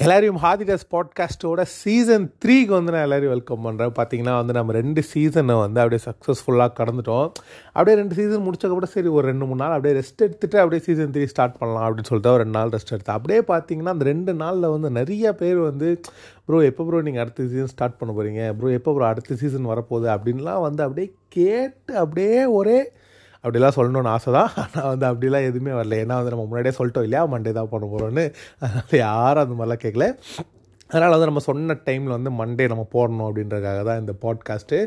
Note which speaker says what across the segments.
Speaker 1: எல்லாரையும் ஹாதிடஸ் பாட்காஸ்ட்டோட சீசன் த்ரீக்கு வந்து நான் எல்லோரையும் வெல்கம் பண்ணுறேன் பார்த்தீங்கன்னா வந்து நம்ம ரெண்டு சீசனை வந்து அப்படியே சக்ஸஸ்ஃபுல்லாக கடந்துட்டோம். அப்படியே ரெண்டு சீசன் முடிச்சக்கப்பட சரி ஒரு ரெண்டு மூணு நாள் அப்படியே ரெஸ்ட் எடுத்துகிட்டு அப்படியே சீசன் த்ரீ ஸ்டார்ட் பண்ணலாம் அப்படின்னு சொல்லிட்டு ஒரு ரெண்டு நாள் ரெஸ்ட் எடுத்தேன். அப்படியே பார்த்தீங்கன்னா அந்த ரெண்டு நாளில் வந்து நிறைய பேர் வந்து ப்ரோ எப்போ ப்ரோ நீங்கள் அடுத்த சீசன் ஸ்டார்ட் பண்ண போகிறீங்க ப்ரோ எப்போ ப்ரோ அடுத்த சீசன் வரப்போகுது? அப்படின்லாம் வந்து அப்படியே கேட்டு அப்படியே ஒரே அப்படிலாம் சொல்லணும்னு ஆசை தான் ஆனால் வந்து அப்படிலாம் எதுவுமே வரல. ஏன்னா வந்து நம்ம முன்னாடியே சொல்லிட்டோம் இல்லையா? மண்டே தான் பண்ண போகிறோன்னு அதனால் யாரும் அந்த மாதிரிலாம் கேட்கல அதனால் வந்து நம்ம சொன்ன டைமில் வந்து மண்டே நம்ம போடணும் அப்படின்றதுக்காக தான் இந்த பாட்காஸ்ட்டு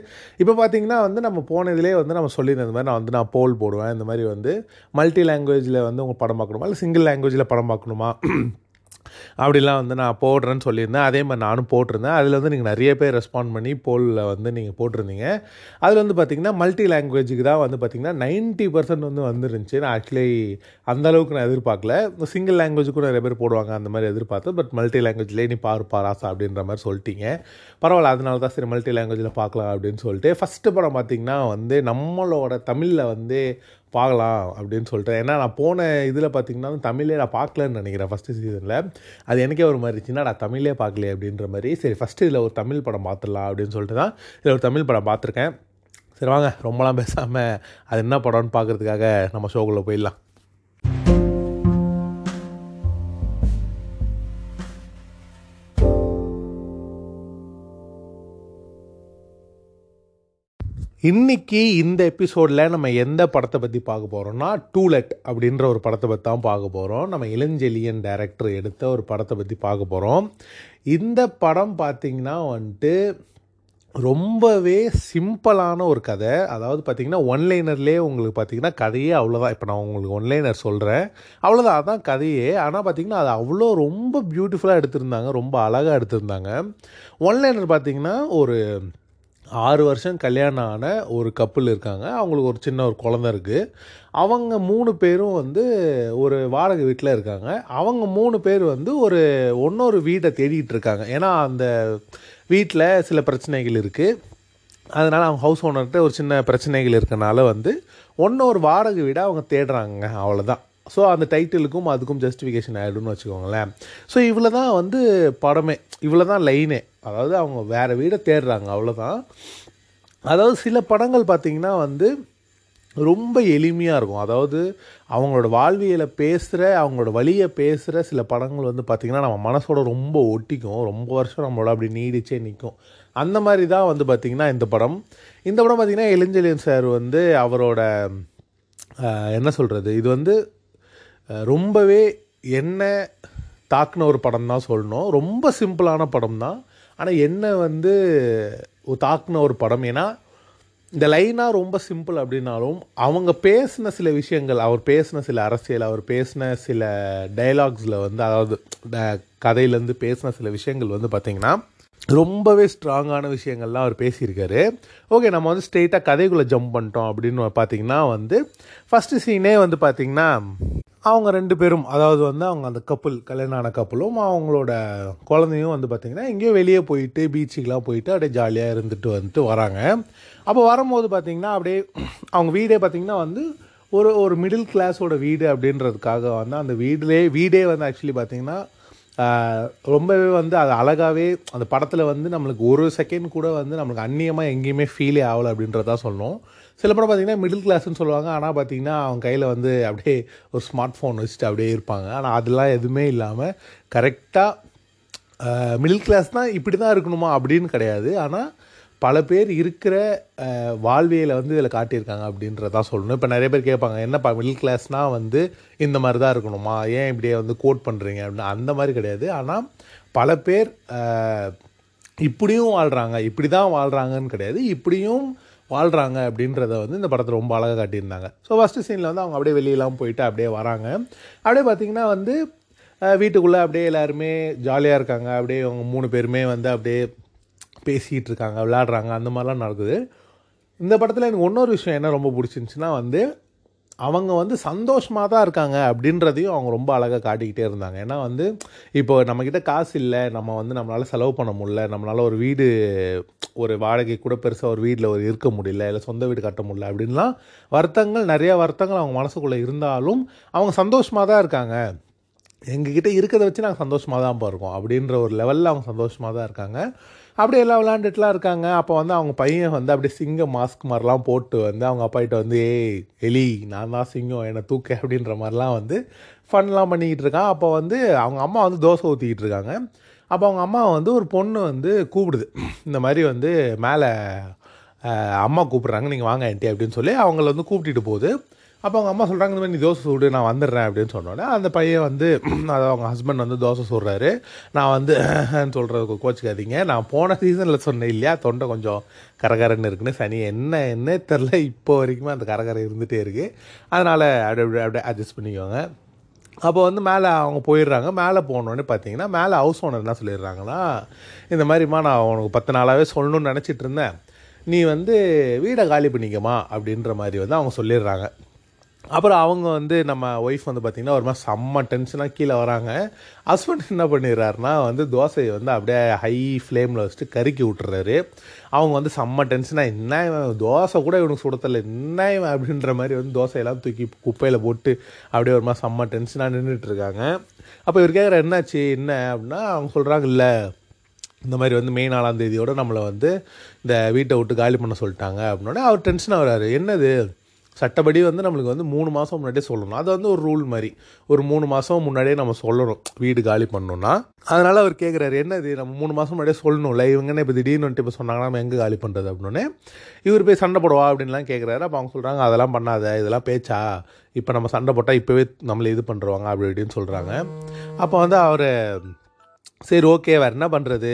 Speaker 1: இப்போ பார்த்தீங்கன்னா வந்து நம்ம போனதுலேயே வந்து நம்ம சொல்லியிருந்த இந்த மாதிரி நான் வந்து நான் போல் போடுவேன். இந்த மாதிரி வந்து மல்டி லாங்குவேஜில் வந்து உங்கள் படம் பார்க்கணுமா? இல்லை சிங்கிள் லாங்குவேஜில் படம் பார்க்கணுமா? அப்படிலாம் வந்து நான் போடுறேன்னு சொல்லியிருந்தேன். அதே மாதிரி நானும் போட்டிருந்தேன். அதில் வந்து நீங்கள் நிறைய பேர் ரெஸ்பாண்ட் பண்ணி போலில் வந்து நீங்கள் போட்டிருந்தீங்க. அதில் வந்து பார்த்திங்கன்னா மல்டி லாங்குவேஜுக்கு தான் வந்து பார்த்திங்கன்னா நைன்ட்டி பர்சன்ட் வந்து வந்துருந்துச்சு. நான் ஆக்சுவலி அந்த அளவுக்கு நான் எதிர்பார்க்கல. சிங்கிள் லாங்குவேஜுக்கும் நிறைய பேர் போடுவாங்க அந்த மாதிரி எதிர்பார்த்தேன். பட் மல்டி லாங்குவேஜ்லேயே நீ பாரு பாராசா அப்படின்ற மாதிரி சொல்லிட்டீங்க. பரவாயில்ல அதனால தான் சரி மல்டி லாங்குவேஜில் பார்க்கலாம் அப்படின்னு சொல்லிட்டு. ஃபஸ்ட்டு படம் பார்த்திங்கன்னா வந்து நம்மளோட தமிழில் வந்து பார்க்கலாம் அப்படின்னு சொல்லிட்டு ஏன்னா நான் போன இதில் பார்த்தீங்கன்னா தமிழே நான் பார்க்கலன்னு நினைக்கிறேன் ஃபஸ்ட்டு சீசனில் அது எனக்கே ஒரு மாதிரி இருந்துச்சுன்னா நான் தமிழே பார்க்கலையே அப்படின்ற மாதிரி. சரி ஃபஸ்ட்டு இதில் ஒரு தமிழ் படம் பார்த்துடலாம் அப்படின்னு சொல்லிட்டு தான் இதில் ஒரு தமிழ் படம் பார்த்துருக்கேன். சரி வாங்க ரொம்பலாம் பேசாமல் அது என்ன படம்னு பார்க்குறதுக்காக நம்ம ஷோக்குள்ளே போயிடலாம். இன்னைக்கு இந்த எபிசோடில் நம்ம எந்த படத்தை பற்றி பார்க்க போகிறோம்னா டூலெட் அப்படின்ற ஒரு படத்தை பற்றி தான் பார்க்க போகிறோம் நம்ம இளஞ்செலியன் டைரக்டர் எடுத்த ஒரு படத்தை பற்றி பார்க்க போகிறோம் இந்த படம் பார்த்திங்கன்னா வந்துட்டு ரொம்பவே சிம்பிளான ஒரு கதை. அதாவது பார்த்திங்கன்னா ஒன்லைனர்லேயே உங்களுக்கு பார்த்திங்கன்னா கதையே அவ்வளோதான் இப்போ நான் உங்களுக்கு ஒன்லைனர் சொல்கிறேன் அவ்வளோதான் அதான் கதையே. ஆனால் பார்த்திங்கன்னா அது அவ்வளோ ரொம்ப பியூட்டிஃபுல்லாக எடுத்திருந்தாங்க. ரொம்ப அழகாக எடுத்திருந்தாங்க. ஒன்லைனர் பார்த்திங்கன்னா ஒரு ஆறு வருஷம் கல்யாணம் ஆன ஒரு கப்பல் இருக்காங்க. அவங்களுக்கு ஒரு சின்ன ஒரு குழந்த இருக்குது அவங்க மூணு பேரும் வந்து ஒரு வாடகை வீட்டில் இருக்காங்க. அவங்க மூணு பேர் வந்து ஒரு ஒன்றொரு வீட்டை தேடிகிட்டு இருக்காங்க. ஏன்னா அந்த வீட்டில் சில பிரச்சனைகள் இருக்குது அதனால் அவங்க ஹவுஸ் ஓனர்கிட்ட ஒரு சின்ன பிரச்சனைகள் இருக்கனால வந்து ஒன்றொரு வாடகை வீடை அவங்க தேடுறாங்க. அவ்வளோதான் ஸோ அந்த டைட்டிலுக்கும் அதுக்கும் ஜஸ்டிஃபிகேஷன் ஆகிடும்னு வச்சுக்கோங்களேன். ஸோ இவ்வளோ தான் வந்து படமே. இவ்வளோ தான் லைனே அதாவது அவங்க வேறு வீடை தேடுறாங்க அவ்வளோதான் அதாவது சில படங்கள் பார்த்திங்கன்னா வந்து ரொம்ப எளிமையாக இருக்கும். அதாவது அவங்களோட வாழ்வியலை பேசுகிற அவங்களோட வழியை பேசுகிற சில படங்கள் வந்து பார்த்திங்கன்னா நம்ம மனசோட ரொம்ப ஒட்டிக்கும். ரொம்ப வருஷம் நம்மளோட அப்படி நீடிச்சே நிற்கும் அந்த மாதிரி தான் வந்து பார்த்திங்கன்னா இந்த படம். இந்த படம் பார்த்திங்கன்னா எலிஞ்சலியன் சார் வந்து அவரோட என்ன சொல்கிறது இது வந்து ரொம்பவே என்ன தாக்குன ஒரு படம் தான் சொல்லணும். ரொம்ப சிம்பிளான படம் தான் ஆனால் என்ன வந்து தாக்குன ஒரு படம் ஏன்னா இந்த லைனாக ரொம்ப சிம்பிள் அப்படின்னாலும் அவங்க பேசின சில விஷயங்கள் அவர் பேசின சில அரசியல் அவர் பேசின சில டைலாக்ஸில் வந்து அதாவது கதையிலேருந்து பேசின சில விஷயங்கள் வந்து பார்த்திங்கன்னா ரொம்பவே ஸ்ட்ராங்கான விஷயங்கள்லாம் அவர் பேசியிருக்காரு. ஓகே நம்ம வந்து ஸ்ட்ரெயிட்டாக கதைக்குள்ளே ஜம்ப் பண்ணிட்டோம் அப்படின்னு பார்த்தீங்கன்னா வந்து ஃபஸ்ட்டு சீனே வந்து பார்த்திங்கன்னா அவங்க ரெண்டு பேரும் அதாவது வந்து அவங்க அந்த கப்புள் கல்யாணம் ஆன கப்பலும் அவங்களோட குழந்தையும் வந்து பார்த்திங்கன்னா எங்கேயோ வெளியே போயிட்டு பீச்சுக்கெலாம் போயிட்டு அப்படியே ஜாலியாக இருந்துட்டு வந்துட்டு வராங்க. அப்போ வரும்போது பார்த்திங்கன்னா அப்படியே அவங்க வீடே பார்த்திங்கன்னா வந்து ஒரு ஒரு மிடில் கிளாஸோட வீடு அப்படின்றதுக்காக வந்து அந்த வீடுலே வீடே வந்து ஆக்சுவலி பார்த்திங்கன்னா ரொம்பவே வந்து அது அழகாகவே அந்த படத்தில் வந்து நம்மளுக்கு ஒரு செகண்ட் கூட வந்து நம்மளுக்கு அந்நியமாக எங்கேயுமே ஃபீலே ஆகலை அப்படின்றத சொல்லணும் சில படம் பார்த்திங்கன்னா மிடில் கிளாஸ்னு சொல்லுவாங்க. ஆனால் பார்த்திங்கன்னா அவங்க கையில் வந்து அப்படியே ஒரு ஸ்மார்ட் ஃபோன் வச்சுட்டு அப்படியே இருப்பாங்க. ஆனால் அதெல்லாம் எதுவுமே இல்லாமல் கரெக்டாக மிடில் கிளாஸ் தான் இப்படி தான் இருக்கணுமா அப்படின்னு கிடையாது. ஆனால் பல பேர் இருக்கிற வாழ்வியலை வந்து இதில் காட்டியிருக்காங்க அப்படின்றதான் சொல்லணும். இப்போ நிறைய பேர் கேட்பாங்க என்னப்பா மிடில் கிளாஸ்னால் வந்து இந்த மாதிரி தான் இருக்கணுமா? ஏன் இப்படியே வந்து கோட் பண்ணுறீங்க அப்படின்னு. அந்த மாதிரி கிடையாது. ஆனால் பல பேர் இப்படியும் வாழ்கிறாங்க இப்படி தான் வாழ்கிறாங்கன்னு கிடையாது. இப்படியும் வாழ்கிறாங்க அப்படின்றத வந்து இந்த படத்தை ரொம்ப அழகாக காட்டியிருந்தாங்க. ஸோ ஃபஸ்ட்டு சீனில் வந்து அவங்க அப்படியே வெளியெல்லாம் போயிட்டு அப்படியே வராங்க. அப்படியே பார்த்திங்கன்னா வந்து வீட்டுக்குள்ளே அப்படியே எல்லாருமே ஜாலியாக இருக்காங்க. அப்படியே அவங்க மூணு பேருமே வந்து அப்படியே பேசிகிட்டு இருக்காங்க விளையாடுறாங்க அந்த மாதிரிலாம் நடக்குது. இந்த படத்தில் எனக்கு இன்னொரு விஷயம் என்ன ரொம்ப பிடிச்சிருந்துச்சின்னா வந்து அவங்க வந்து சந்தோஷமாக தான் இருக்காங்க அப்படின்றதையும் அவங்க ரொம்ப அழகாக காட்டிக்கிட்டே இருந்தாங்க. ஏன்னா வந்து இப்போ நம்மக்கிட்ட காசு இல்லை நம்ம வந்து நம்மளால் செலவு பண்ண முடியல நம்மளால் ஒரு வீடு ஒரு வாடகை கூட பெருசாக ஒரு வீட்டில் ஒரு இருக்க முடியல இல்லை சொந்த வீடு கட்ட முடியல அப்படின்லாம் வருத்தங்கள் நிறையா வருத்தங்கள் அவங்க மனசுக்குள்ளே இருந்தாலும் அவங்க சந்தோஷமாக தான் இருக்காங்க. எங்ககிட்ட இருக்கிறத வச்சு நாங்கள் சந்தோஷமாக தான் இருக்கோம் அப்படின்ற ஒரு லெவலில் அவங்க சந்தோஷமாக தான் இருக்காங்க. அப்படியே எல்லாம் விளாண்டுட்டுலாம் இருக்காங்க. அப்போ வந்து அவங்க பையன் வந்து அப்படியே சிங்கம் மாஸ்க் மாதிரிலாம் போட்டு வந்து அவங்க அப்பாகிட்ட வந்து ஏய் எலி நான் தான் சிங்கம் என்னை தூக்க அப்படின்ற மாதிரிலாம் வந்து ஃபன்லாம் பண்ணிக்கிட்டு இருக்கான் அப்போ வந்து அவங்க அம்மா வந்து தோசை ஊற்றிக்கிட்டு இருக்காங்க. அப்போ அவங்க அம்மா வந்து ஒரு பொண்ணு வந்து கூப்பிடுது. இந்த மாதிரி வந்து மேலே அம்மா கூப்பிட்றாங்க. நீங்கள் வாங்க ஆண்டி அப்படின்னு சொல்லி அவங்கள வந்து கூப்பிட்டுட்டு போகுது. அப்போ அவங்க அம்மா சொல்கிறாங்க இந்த மாதிரி நீ தோசை சுடு நான் வந்துடுறேன் அப்படின்னு சொன்னோன்னே அந்த பையன் வந்து அதை அவங்க ஹஸ்பண்ட் வந்து தோசை சுடுறாரு. நான் வந்து சொல்கிறது கோச்சிக்காதீங்க. நான் போன சீசனில் சொன்னேன் இல்லையா தொண்டை கொஞ்சம் கரகரன்னு இருக்குன்னு சனி என்ன என்ன தெரில இப்போ வரைக்குமே அந்த கரகரை இருந்துகிட்டே இருக்குது அதனால் அப்படி அப்படி அப்படியே அட்ஜஸ்ட் பண்ணிக்கோங்க. அப்போ வந்து மேலே அவங்க போயிடுறாங்க. மேலே போனோடனே பார்த்தீங்கன்னா மேலே ஹவுஸ் ஓனர் என்ன சொல்லிடுறாங்கன்னா இந்த மாதிரிம்மா நான் உனக்கு பத்து நாளாகவே சொல்லணும்னு நினச்சிட்டு இருந்தேன். நீ வந்து வீடை காலி பண்ணிக்கமா அப்படின்ற மாதிரி வந்து அவங்க சொல்லிடுறாங்க. அப்புறம் அவங்க வந்து நம்ம ஒய்ஃப் வந்து பார்த்திங்கன்னா ஒரு மாதிரி செம்ம டென்ஷனாக கீழே வராங்க. ஹஸ்பண்ட் என்ன பண்ணிடுறாருனா வந்து தோசையை வந்து அப்படியே ஹை ஃப்ளேமில் வச்சுட்டு கருக்கி விட்டுறாரு. அவங்க வந்து செம்ம டென்ஷனாக என்ன இவன் தோசை கூட இவனுக்கு சுடத்தல என்ன இவன் அப்படின்ற மாதிரி வந்து தோசையெல்லாம் தூக்கி குப்பையில் போட்டு அப்படியே ஒரு மாதிரி செம்ம டென்ஷனாக நின்றுட்டுருக்காங்க அப்போ இவர் கேட்குற என்னாச்சு? என்ன? அப்படின்னா அவங்க சொல்கிறாங்க இல்லை இந்த மாதிரி வந்து மே நாலாம் தேதியோடு நம்மளை வந்து இந்த வீட்டை விட்டு காலி பண்ண சொல்லிட்டாங்க. அப்படின்னோடனே அவர் டென்ஷனாக வராரு என்னது? சட்டப்படி வந்து நம்மளுக்கு வந்து மூணு மாதம் முன்னாடியே சொல்லணும். அது வந்து ஒரு ரூல் மாதிரி. ஒரு மூணு மாதம் முன்னாடியே நம்ம சொல்லணும். வீடு காலி பண்ணணும்னா. அதனால் அவர் கேட்குறாரு என்ன இது? நம்ம மூணு மாதம் முன்னாடியே சொல்லணும்ல? இவங்க என்ன இப்போ திடீர்னு வந்துட்டு இப்போ சொன்னாங்கன்னா நம்ம எங்கே காலி பண்ணுறது அப்படின்னு. இவர் போய் சண்டை போடுவா அப்படின்லாம் கேட்குறாரு அப்போ அவங்க சொல்கிறாங்க அதெல்லாம் பண்ணாத. இதெல்லாம் பேச்சா? இப்போ நம்ம சண்டை போட்டால் இப்போவே நம்மளை இது பண்ணுறவாங்க அப்படி இப்படின்னு சொல்கிறாங்க அப்போ வந்து அவர் சரி ஓகே வேறு என்ன பண்ணுறது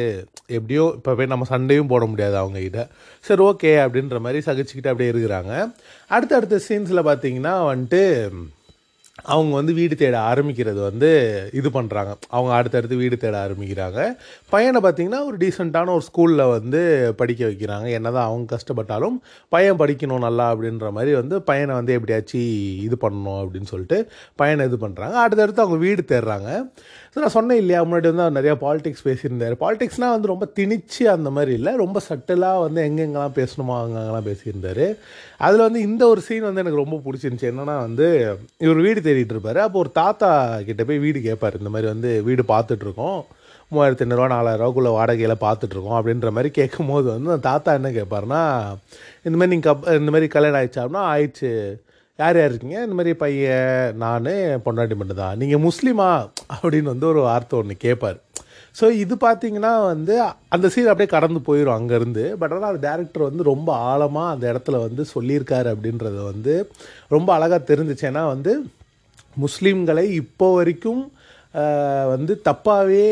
Speaker 1: எப்படியோ இப்போ போய் நம்ம சண்டையும் போட முடியாது அவங்ககிட்ட சரி ஓகே அப்படின்ற மாதிரி சகிச்சுக்கிட்டு அப்படியே இருக்கிறாங்க. அடுத்தடுத்த சீன்ஸில் பார்த்தீங்கன்னா வந்துட்டு அவங்க வந்து வீடு தேட ஆரம்பிக்கிறது வந்து இது பண்ணுறாங்க அவங்க அடுத்தடுத்து வீடு தேட ஆரம்பிக்கிறாங்க. பையனை பார்த்தீங்கன்னா ஒரு டீசெண்டான ஒரு ஸ்கூலில் வந்து படிக்க வைக்கிறாங்க. என்னதான் அவங்க கஷ்டப்பட்டாலும் பையன் படிக்கணும் நல்லா அப்படின்ற மாதிரி வந்து பையனை வந்து எப்படியாச்சும் இது பண்ணணும் அப்படின்னு சொல்லிட்டு பையனை இது பண்ணுறாங்க அடுத்தடுத்து அவங்க வீடு தேடுறாங்க. ஸோ நான் சொன்னேன் இல்லையா? முன்னாடி வந்து அவர் நிறையா பாலிடிக்ஸ் பேசியிருந்தார். பாலிடிக்ஸ்னால் வந்து ரொம்ப திணிச்சு அந்த மாதிரி இல்லை. ரொம்ப சட்டலாக வந்து எங்கெங்கெல்லாம் பேசணுமோ அங்கங்கெல்லாம் பேசியிருந்தார். அதில் வந்து இந்த ஒரு சீன் வந்து எனக்கு ரொம்ப பிடிச்சிருந்துச்சி. என்னென்னா வந்து இவர் வீடு தேடிட்டு இருப்பார் அப்போ ஒரு தாத்தா கிட்ட போய் வீடு கேட்பார் இந்த மாதிரி வந்து வீடு பார்த்துட்ருக்கோம். மூவாயிரத்தி ஐநூறுரூவா நாலாயிரரூவாக்குள்ளே வாடகையில் பார்த்துட்ருக்கோம் அப்படின்ற மாதிரி கேட்கும் போது வந்து அந்த தாத்தா என்ன கேட்பாருன்னா இந்த மாதிரி நீங்கள் கப் இந்த மாதிரி கல்யாணம் ஆயிடுச்சு அப்படின்னா ஆயிடுச்சு. யார் யார் இருக்கீங்க? இந்த மாதிரி பையன் நான் பொண்டாட்டி மட்டும் தான். நீங்கள் முஸ்லீமா? அப்படின்னு வந்து ஒரு வார்த்தை ஒன்று கேட்பார் ஸோ இது பார்த்தீங்கன்னா வந்து அந்த சீன் அப்படியே கடந்து போயிடும் அங்கேருந்து. பட் ஆனால் அந்த டேரக்டர் வந்து ரொம்ப ஆழமாக அந்த இடத்துல வந்து சொல்லியிருக்காரு அப்படின்றத வந்து ரொம்ப அழகாக தெரிஞ்சிச்சு. ஏன்னா வந்து முஸ்லீம்களை இப்போ வரைக்கும் வந்து தப்பாகவே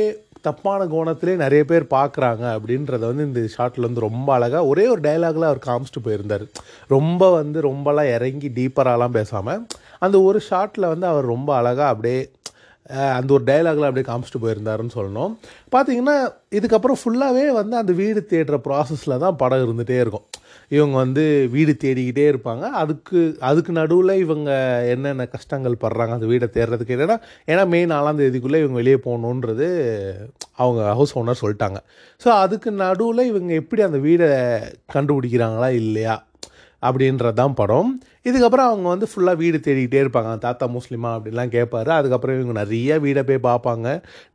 Speaker 1: தப்பான கோணத்திலே நிறைய பேர் பார்க்குறாங்க அப்படின்றத வந்து இந்த ஷார்ட்டில் வந்து ரொம்ப அழகாக ஒரே ஒரு டைலாகில் அவர் காமிச்சிட்டு போயிருந்தார். ரொம்ப வந்து ரொம்பலாம் இறங்கி டீப்பராலாம் பேசாமல் அந்த ஒரு ஷார்ட்டில் வந்து அவர் ரொம்ப அழகாக அப்படியே அந்த ஒரு டயலாகில் அப்படியே காமிச்சிட்டு போயிருந்தாருன்னு சொல்லணும். பார்த்தீங்கன்னா இதுக்கப்புறம் ஃபுல்லாகவே வந்து அந்த வீடு தேடுற ப்ராசஸில் தான் படம் இருந்துகிட்டே இருக்கும். இவங்க வந்து வீடு தேடிக்கிட்டே இருப்பாங்க. அதுக்கு அதுக்கு நடுவில் இவங்க என்னென்ன கஷ்டங்கள் படுறாங்க அந்த வீடை தேடுறதுக்கு என்னென்னா ஏன்னா மே நாலாம் தேதிக்குள்ளே இவங்க வெளியே போகணுன்றது அவங்க ஹவுஸ் ஓனர் சொல்லிட்டாங்க. ஸோ அதுக்கு நடுவில் இவங்க எப்படி அந்த வீடை கண்டுபிடிக்கிறாங்களா இல்லையா? அப்படின்றது தான் படம். இதுக்கப்புறம் அவங்க வந்து ஃபுல்லாக வீடு தேடிக்கிட்டே இருப்பாங்க. தாத்தா முஸ்லீமா அப்படின்லாம் கேட்பாரு அதுக்கப்புறம் இவங்க நிறைய வீடை போய் பார்ப்பாங்க.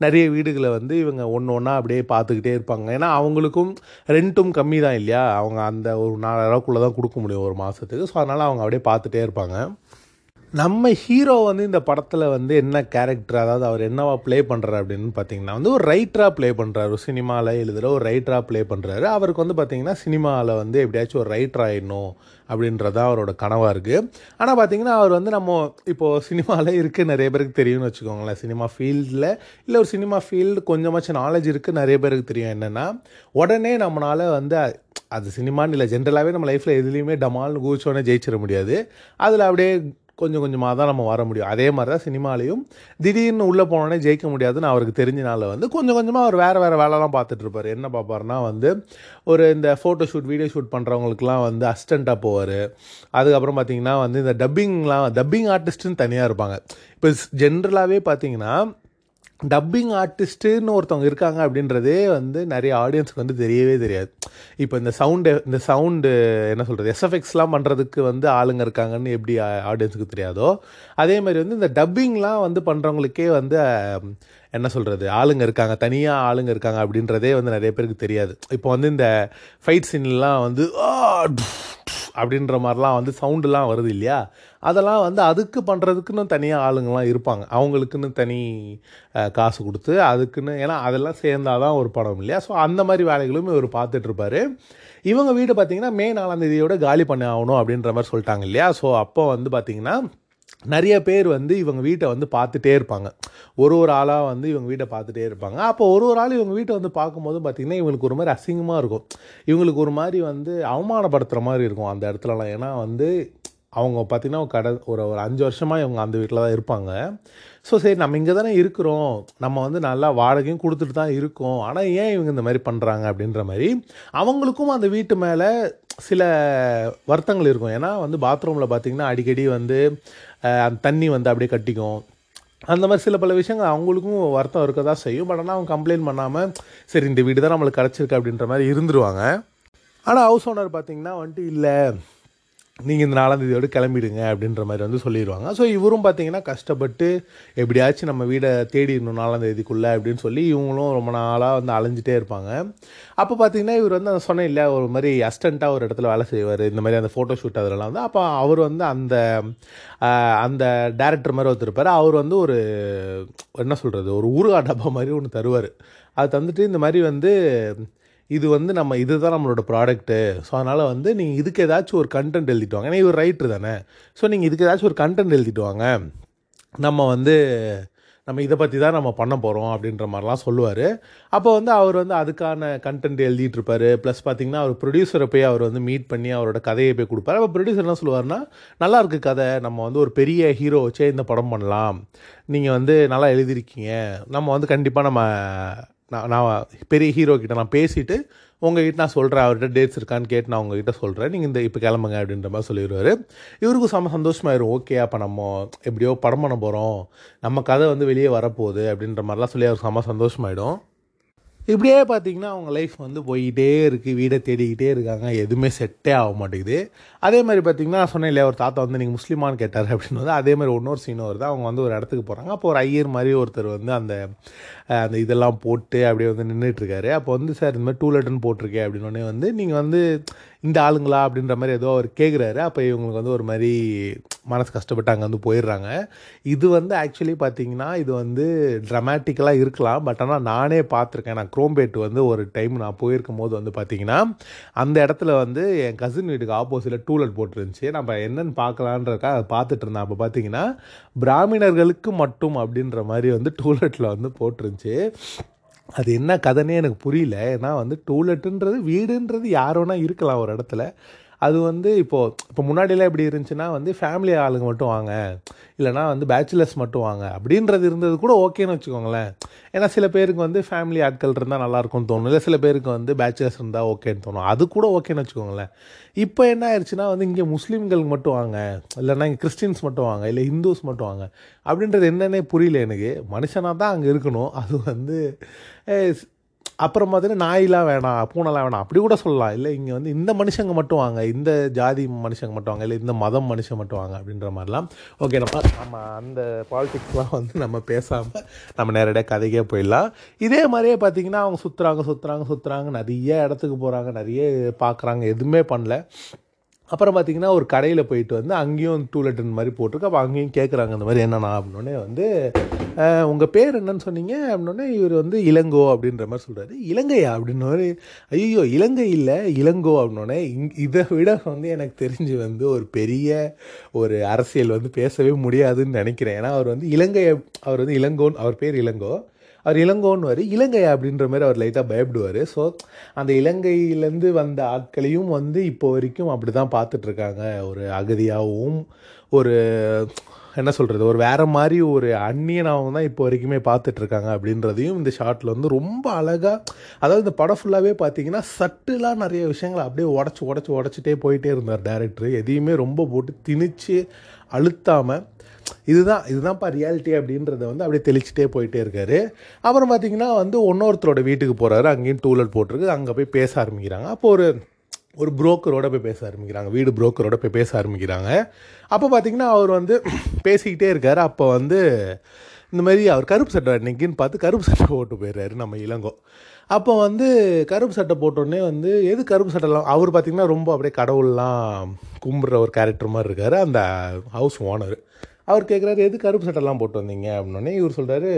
Speaker 1: நிறைய வீடுகளை வந்து இவங்க ஒன்று ஒன்றா அப்படியே பார்த்துக்கிட்டே இருப்பாங்க. ஏன்னா அவங்களுக்கும் ரெண்ட்டும் கம்மி தான் இல்லையா? அவங்க அந்த ஒரு நாலாயிரூவாக்குள்ளே தான் கொடுக்க முடியும் ஒரு மாதத்துக்கு ஸோ அதனால் அவங்க அப்படியே பார்த்துட்டே இருப்பாங்க. நம்ம ஹீரோ வந்து இந்த படத்தில் வந்து என்ன கேரக்டர் அதாவது அவர் என்னவா ப்ளே பண்ணுறாரு அப்படின்னு பார்த்தீங்கன்னா வந்து ஒரு ரைட்டராக ப்ளே பண்ணுறாரு ஒரு சினிமாவில் எழுதுகிற ஒரு ரைட்டராக ப்ளே பண்ணுறாரு அவருக்கு வந்து பார்த்தீங்கன்னா சினிமாவில் வந்து எப்படியாச்சும் ஒரு ரைட்டர் ஆகிடணும் அப்படின்றது அவரோட கனவாக இருக்குது ஆனால் பார்த்தீங்கன்னா அவர் வந்து நம்ம இப்போது சினிமாவில் இருக்குது நிறைய பேருக்கு தெரியும்னு வச்சுக்கோங்களேன். சினிமா ஃபீல்டில் இல்லை ஒரு சினிமா ஃபீல்டு கொஞ்சமாச்சும் நாலேஜ் இருக்குது நிறைய பேருக்கு தெரியும். என்னென்னா உடனே நம்மளால் வந்து அது சினிமான்னு இல்லை ஜென்ரலாகவே நம்ம லைஃப்பில் எதுலேயுமே டமால்னு கூச்சோன்னே ஜெயிச்சிட முடியாது. அதில் அப்படியே கொஞ்சம் கொஞ்சமாக தான் நம்ம வர முடியும். அதே மாதிரி தான் சினிமாலையும் திடீர்னு உள்ளே போனோடனே ஜெயிக்க முடியாதுன்னு அவருக்கு தெரிஞ்சனால வந்து கொஞ்சம் கொஞ்சமாக அவர் வேறு வேறு வேலைலாம் பார்த்துட்டு இருப்பார். என்ன பார்ப்பாருன்னா வந்து ஒரு இந்த ஃபோட்டோ ஷூட் வீடியோ ஷூட் பண்ணுறவங்களுக்குலாம் வந்து அசிஸ்டண்ட்டாக போவார். அதுக்கப்புறம் பார்த்தீங்கன்னா வந்து இந்த டப்பிங்லாம் டப்பிங் ஆர்டிஸ்ட்டுன்னு தனியாக இருப்பாங்க. இப்போ ஜென்ரலாகவே பார்த்தீங்கன்னா டப்பிங் ஆர்டிஸ்ட்டுன்னு ஒருத்தவங்க இருக்காங்க அப்படின்றதே வந்து நிறைய ஆடியன்ஸுக்கு வந்து தெரியவே தெரியாது. இப்போ இந்த சவுண்டு இந்த சவுண்டு என்ன சொல்கிறது எஸ்எஃப்எக்ஸ்லாம் பண்ணுறதுக்கு வந்து ஆளுங்க இருக்காங்கன்னு எப்படி ஆடியன்ஸுக்கு தெரியாதோ அதே மாதிரி வந்து இந்த டப்பிங்லாம் வந்து பண்ணுறவங்களுக்கே வந்து என்ன சொல்கிறது ஆளுங்க இருக்காங்க தனியாக ஆளுங்க இருக்காங்க அப்படின்றதே வந்து நிறைய பேருக்கு தெரியாது. இப்போ வந்து இந்த ஃபைட் சீன்லாம் வந்து அப்படின்ற மாதிரிலாம் வந்து சவுண்டுலாம் வருது இல்லையா? அதெல்லாம் வந்து அதுக்கு பண்ணுறதுக்குன்னு தனியாக ஆளுங்கள்லாம் இருப்பாங்க. அவங்களுக்குன்னு தனி காசு கொடுத்து அதுக்குன்னு ஏன்னா அதெல்லாம் சேர்ந்தாதான் ஒரு படம் இல்லையா? ஸோ அந்த மாதிரி வேலைகளும் இவர் பார்த்துட்ருப்பார். இவங்க வீடு பார்த்தீங்கன்னா மே நாலாம் தேதியோட காலி பண்ண ஆகணும் அப்படின்ற மாதிரி சொல்லிட்டாங்க இல்லையா? ஸோ அப்போ வந்து பார்த்திங்கன்னா நிறைய பேர் வந்து இவங்க வீட்டை வந்து பார்த்துட்டே இருப்பாங்க. ஒரு ஒரு ஆளாக வந்து இவங்க வீட்டை பார்த்துட்டே இருப்பாங்க. அப்போ ஒரு ஒரு ஆள் இவங்க வீட்டை வந்து பார்க்கும்போது பார்த்திங்கன்னா இவங்களுக்கு ஒரு மாதிரி அசிங்கமாக இருக்கும். இவங்களுக்கு ஒரு மாதிரி வந்து அவமானப்படுத்துகிற மாதிரி இருக்கும் அந்த இடத்துலலாம். ஏன்னா வந்து அவங்க பார்த்திங்கன்னா கட ஒரு ஒரு அஞ்சு வருஷமாக இவங்க அந்த வீட்டில் தான் இருப்பாங்க. ஸோ சரி நம்ம இங்கே தானே இருக்கிறோம். நம்ம வந்து நல்லா வாடகையும் கொடுத்துட்டு தான் இருக்கோம். ஆனால் ஏன் இவங்க இந்த மாதிரி பண்ணுறாங்க அப்படின்ற மாதிரி அவங்களுக்கும் அந்த வீட்டு மேலே சில வருத்தங்கள் இருக்கும். ஏன்னா வந்து பாத்ரூமில் பார்த்திங்கன்னா அடிக்கடி வந்து அந்த தண்ணி வந்து அப்படியே கட்டிக்கும். அந்த மாதிரி சில பல விஷயங்கள் அவங்களுக்கும் வருத்தம் இருக்க தான் செய்யும். பட் ஆனால் அவங்க கம்ப்ளைண்ட் பண்ணாமல் சரி இந்த வீடு தான் நம்மளுக்கு கிடச்சிருக்கு அப்படின்ற மாதிரி இருந்துருவாங்க. ஆனால் ஹவுஸ் ஓனர் பார்த்திங்கன்னா வந்துட்டு இல்லை நீங்கள் இந்த நாலாம் தேதியோடு கிளம்பிடுங்க அப்படின்ற மாதிரி வந்து சொல்லிடுவாங்க ஸோ இவரும் பார்த்தீங்கன்னா கஷ்டப்பட்டு எப்படியாச்சும் நம்ம வீடை தேடிடணும் நாலாம் தேதிக்குள்ளே அப்படின்னு சொல்லி இவங்களும் ரொம்ப நாளாக வந்து அலைஞ்சிட்டே இருப்பாங்க. அப்போ பார்த்தீங்கன்னா இவர் வந்து அந்த சொன்னேன் இல்லை ஒரு மாதிரி அஸ்டண்ட்டாக ஒரு இடத்துல வேலை செய்வார். இந்த மாதிரி அந்த ஃபோட்டோ ஷூட் அதெல்லாம் வந்து. அப்போ அவர் வந்து அந்த அந்த டேரக்டர் மாதிரி ஒருத்தருப்பார் அவர் வந்து ஒரு என்ன சொல்கிறது ஒரு ஊறுகா டப்பா மாதிரி ஒன்று தருவார். அது தந்துட்டு இந்த மாதிரி வந்து இது வந்து நம்ம இதுதான் நம்மளோட ப்ராடக்ட்டு ஸோ அதனால் வந்து நீங்கள் இதுக்கு ஏதாச்சும் ஒரு கண்டென்ட் எழுதிட்டு வாங்க. ஏன்னா இவர் ரைட்ரு தானே. ஸோ நீங்கள் இதுக்கு ஏதாச்சும் ஒரு கண்டென்ட் எழுதிட்டு வாங்க. நம்ம வந்து நம்ம இதை பற்றி தான் நம்ம பண்ண போகிறோம் அப்படின்ற மாதிரிலாம் சொல்லுவார். அப்போ வந்து அவர் வந்து அதுக்கான கண்டென்ட் எழுதிட்டு ப்ளஸ் பார்த்தீங்கன்னா அவர் ப்ரொடியூசரை போய் அவர் வந்து மீட் பண்ணி அவரோட கதையை போய் கொடுப்பார். அப்போ ப்ரொடியூசர் என்ன சொல்லுவார்னா நல்லா இருக்குது கதை. நம்ம வந்து ஒரு பெரிய ஹீரோ வச்சே இந்த படம் பண்ணலாம். நீங்கள் வந்து நல்லா எழுதியிருக்கீங்க. நம்ம வந்து கண்டிப்பாக நம்ம நான் நான் பெரிய ஹீரோ கிட்ட நான் பேசிவிட்டு உங்ககிட்ட நான் சொல்கிறேன் அவர்கிட்ட டேட்ஸ் இருக்கான்னு கேட்டு நான் உங்ககிட்ட சொல்கிறேன் நீங்கள் இந்த இப்போ கிளம்புங்க அப்படின்ற மாதிரி சொல்லிடுவார். இவருக்கும் செம்ம சந்தோஷமாயிரும். ஓகே அப்போ நம்ம எப்படியோ படம் பண்ண போகிறோம் நம்ம கதை வந்து வெளியே வரப்போகுது அப்படின்ற மாதிரிலாம் சொல்லி அவர் செம்ம சந்தோஷமாயிடும். இப்படியே பார்த்தீங்கன்னா அவங்க லைஃப் வந்து போய்கிட்டே இருக்குது வீடை தேடிக்கிட்டே இருக்காங்க. எதுவுமே செட்டே ஆக மாட்டேங்குது. அதே மாதிரி பார்த்தீங்கன்னா நான் சொன்னேன் இல்லையா ஒரு தாத்தா வந்து நீங்கள் முஸ்லீமான்னு கேட்டார் அப்படின்னு வந்து அதே மாதிரி இன்னொரு சீனும் வருது. அவங்க வந்து ஒரு இடத்துக்கு போகிறாங்க அப்போ ஒரு ஐயர் மாதிரி ஒருத்தர் வந்து அந்த அந்த இதெல்லாம் போட்டு அப்படியே வந்து நின்றுட்டுருக்காரு அப்போ வந்து சார் இந்த மாதிரி டூ லெட்டர்னு போட்டிருக்கேன் அப்படின்னோடனே வந்து நீங்கள் வந்து இந்த ஆளுங்களா? அப்படின்ற மாதிரி ஏதோ அவர் கேட்குறாரு அப்போ இவங்களுக்கு வந்து ஒரு மாதிரி மனசு கஷ்டப்பட்டு அங்கே வந்து போயிடுறாங்க. இது வந்து ஆக்சுவலி பார்த்தீங்கன்னா இது வந்து ட்ரமாட்டிக்கலாக இருக்கலாம். பட் ஆனால் நானே பார்த்துருக்கேன் நான் குரோம்பேட் வந்து ஒரு டைம் நான் போயிருக்கும் போது வந்து பார்த்தீங்கன்னா அந்த இடத்துல வந்து என் கசின் வீட்டுக்கு ஆப்போசிட்டில் டூலெட் போட்டுருந்துச்சு. நம்ம என்னென்னு பார்க்கலான்றக்கா அதை பார்த்துட்டு இருந்தேன். அப்போ பார்த்தீங்கன்னா பிராமணர்களுக்கு மட்டும் அப்படின்ற மாதிரி வந்து டூலெட்டில் வந்து போட்டுருந்துச்சு. அது என்ன கதைனே எனக்கு புரியல. ஏன்னா வந்து டூலெட்டுன்றது வீடுன்றது யாரோனா இருக்கலாம் ஒரு இடத்துல. அது வந்து இப்போது இப்போ முன்னாடியெல்லாம் எப்படி இருந்துச்சுன்னா வந்து ஃபேமிலி ஆளுங்க மட்டும் வாங்க இல்லைனா வந்து பேச்சுலர்ஸ் மட்டும் வாங்க அப்படின்றது இருந்தது கூட ஓகேன்னு வச்சுக்கோங்களேன். ஏன்னா சில பேருக்கு வந்து ஃபேமிலி ஆட்கள் இருந்தால் நல்லாயிருக்கும்னு தோணும் இல்லை சில பேருக்கு வந்து பேச்சுலர்ஸ் இருந்தால் ஓகேன்னு தோணும். அது கூட ஓகேன்னு வச்சுக்கோங்களேன். இப்போ என்ன ஆயிடுச்சுன்னா வந்து இங்கே முஸ்லீம்களுக்கு மட்டும் வாங்க இல்லைன்னா இங்கே கிறிஸ்டின்ஸ் மட்டும் வாங்க இல்லை ஹிந்துஸ் மட்டும் வாங்க அப்படின்றது என்னென்னே புரியல எனக்கு. மனுஷனாக தான் அங்கே இருக்கணும். அது வந்து அப்புறம் பார்த்தீங்கன்னா நாயெலாம் வேணாம் பூனைலாம் வேணாம். அப்படி கூட சொல்லலாம். இல்லை இங்கே வந்து இந்த மனுஷங்க மட்டும் வாங்க இந்த ஜாதி மனுஷங்க மட்டும் வாங்க இல்லை இந்த மதம் மனுஷன் மட்டும் வாங்க அப்படின்ற மாதிரிலாம். ஓகே நம்ம நம்ம அந்த பாலிடிக்ஸ்லாம் வந்து நம்ம பேசாமல் நம்ம நேரடியாக கதைக்கே போயிடலாம். இதே மாதிரியே பார்த்திங்கன்னா அவங்க சுற்றுறாங்க சுற்றுறாங்க சுற்றுறாங்க நிறைய இடத்துக்கு போகிறாங்க நிறைய பார்க்குறாங்க எதுவுமே பண்ணல. அப்புறம் பார்த்தீங்கன்னா ஒரு கடையில் போயிட்டு வந்து அங்கேயும் டூ லெட்டர் மாதிரி போட்டிருக்கு. அப்போ அங்கேயும் கேட்குறாங்க அந்த மாதிரி என்னண்ணா அப்படின்னே வந்து உங்கள் பேர் என்னன்னு சொன்னீங்க? அப்படின்னே இவர் வந்து இளங்கோ அப்படின்ற மாதிரி சொல்கிறாரு இலங்கையா? அப்படின்னோரு ஐயோ இலங்கை இல்லை இளங்கோ அப்படின்னோடனே இங் இதை விட வந்து எனக்கு தெரிஞ்சு வந்து ஒரு பெரிய ஒரு அரசியல் வந்து பேசவே முடியாதுன்னு நினைக்கிறேன். ஏன்னா அவர் வந்து இலங்கை அவர் வந்து இளங்கோன்னு அவர் பேர் இளங்கோ. அவர் இளங்கோன்னு வரு இலங்கை அப்படின்ற மாதிரி அவர் லைட்டாக பயப்படுவார். ஸோ அந்த இலங்கையிலேருந்து வந்த ஆட்களையும் வந்து இப்போ வரைக்கும் அப்படி தான் பார்த்துட்ருக்காங்க. ஒரு அகதியாகவும் ஒரு என்ன சொல்கிறது ஒரு வேறு மாதிரி ஒரு அந்நியனாகவும் தான் இப்போ வரைக்குமே பார்த்துட்ருக்காங்க அப்படின்றதையும் இந்த ஷார்ட்டில் வந்து ரொம்ப அழகாக அதாவது இந்த படம் ஃபுல்லாகவே பார்த்தீங்கன்னா சட்டுலாக நிறைய விஷயங்களை அப்படியே உடச்சி உடச்சி உடச்சிட்டே போயிட்டே இருந்தார் டேரக்டர் எதையுமே ரொம்ப போட்டு திணிச்சு அழுத்தாமல் இதுதான் இதுதான்ப்பா ரியாலிட்டி அப்படின்றத வந்து அப்படியே தெளிச்சிட்டே போயிட்டே இருக்காரு. அப்புறம் பார்த்தீங்கன்னா வந்து இன்னொருத்தரோட வீட்டுக்கு போகிறாரு அங்கேயும் டூலெட் போட்டிருக்கு. அங்கே போய் பேச ஆரம்பிக்கிறாங்க. அப்போ ஒரு ஒரு புரோக்கரோட போய் பேச ஆரம்பிக்கிறாங்க. வீடு புரோக்கரோட போய் பேச ஆரம்பிக்கிறாங்க. அப்போ பார்த்தீங்கன்னா அவர் வந்து பேசிக்கிட்டே இருக்கார். அப்போ வந்து இந்த மாதிரி அவர் கருப்பு சட்டை அன்னைக்குன்னு பார்த்து கருப்பு சட்டை போட்டு போயிடுறாரு நம்ம இளங்கோ. அப்போ வந்து கருப்பு சட்டை போட்டோடனே வந்து எது கருப்பு சட்டைலாம் அவர் பார்த்திங்கன்னா ரொம்ப அப்படியே கடவுள்லாம் கும்பிட்ற ஒரு கேரக்டர் மாதிரி இருக்கார். அந்த ஹவுஸ் ஓனர் அவர் கேட்குறாரு எது கருப்பு சட்டைலாம் போட்டு வந்தீங்க? அப்படின்னோடனே இவர் சொல்கிறாரு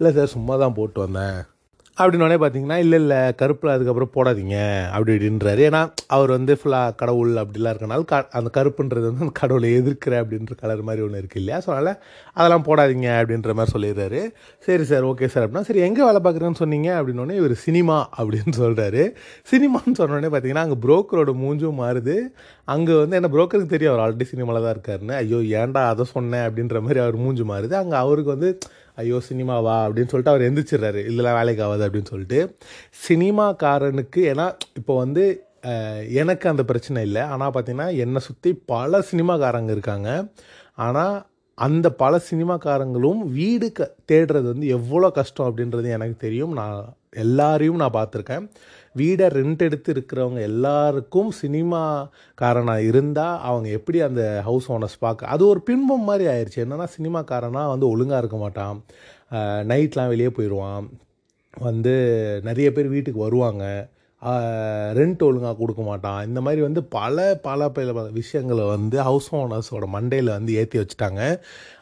Speaker 1: இல்லை சார் சும்மா தான் போட்டு வந்தேன். அப்படின்னோடனே பார்த்தீங்கன்னா இல்லை இல்லை கருப்பில் அதுக்கப்புறம் போடாதீங்க அப்படி இப்படின்றாரு. ஏன்னா அவர் வந்து ஃபுல்லாக கடவுள் அப்படிலாம் இருக்கனால க அந்த கருப்புன்றது வந்து அந்த கடவுளை எதிர்க்கிற அப்படின்ற கலர் மாதிரி ஒன்று இருக்குது இல்லையா? ஸோ அதனால் அதெல்லாம் போடாதீங்க அப்படின்ற மாதிரி சொல்லிடுறாரு. சரி சார் ஓகே சார் அப்படின்னா சரி எங்கே வேலை பார்க்குறேன்னு சொன்னீங்க? அப்படின்னோடனே இவர் சினிமா அப்படின்னு சொல்கிறாரு சினிமான்னு சொன்னோடனே பார்த்தீங்கன்னா அங்கே புரோக்கரோட மூஞ்சும் மாறுது. அங்கே வந்து என்ன புரோக்கருக்கு தெரியும் அவர் ஆல்ரெடி சினிமாவில் தான் இருக்காருன்னு. ஐயோ ஏன்டா அதை சொன்னேன் அப்படின்ற மாதிரி அவர் மூஞ்சு மாறுது. அங்கே அவருக்கு வந்து ஐயோ சினிமாவா அப்படின்னு சொல்லிட்டு அவர் எந்திரிச்சிடுறாரு. இதெல்லாம் வேலைக்கு ஆகாது அப்படின்னு சொல்லிட்டு. சினிமாக்காரனுக்கு ஏன்னா இப்போ வந்து எனக்கு அந்த பிரச்சனை இல்லை. ஆனால் பார்த்தீங்கன்னா என்னை சுற்றி பல சினிமாக்காரங்க இருக்காங்க. ஆனால் அந்த பல சினிமாக்காரங்களும் வீடு க தேடுறது வந்து எவ்வளோ கஷ்டம் அப்படின்றது எனக்கு தெரியும். நான் எல்லாரையும் நான் பார்த்துருக்கேன். வீடை ரெண்ட் எடுத்து இருக்கிறவங்க எல்லாருக்கும் சினிமாக்காரனாக இருந்தால் அவங்க எப்படி அந்த ஹவுஸ் ஓனர்ஸ் பார்க்க அது ஒரு பின்பம் மாதிரி ஆயிடுச்சு என்னென்னா சினிமாக்காரனாக வந்து ஒழுங்காக இருக்க மாட்டான். நைட்லாம் வெளியே போயிடுவான். வந்து நிறைய பேர் வீட்டுக்கு வருவாங்க. ரெண்ட் ஒழுங்காக கொடுக்க மாட்டான். இந்த மாதிரி வந்து பல பல பல விஷயங்களை வந்து ஹவுஸ் ஓனர்ஸோட மண்டையில் வந்து ஏற்றி வச்சுட்டாங்க.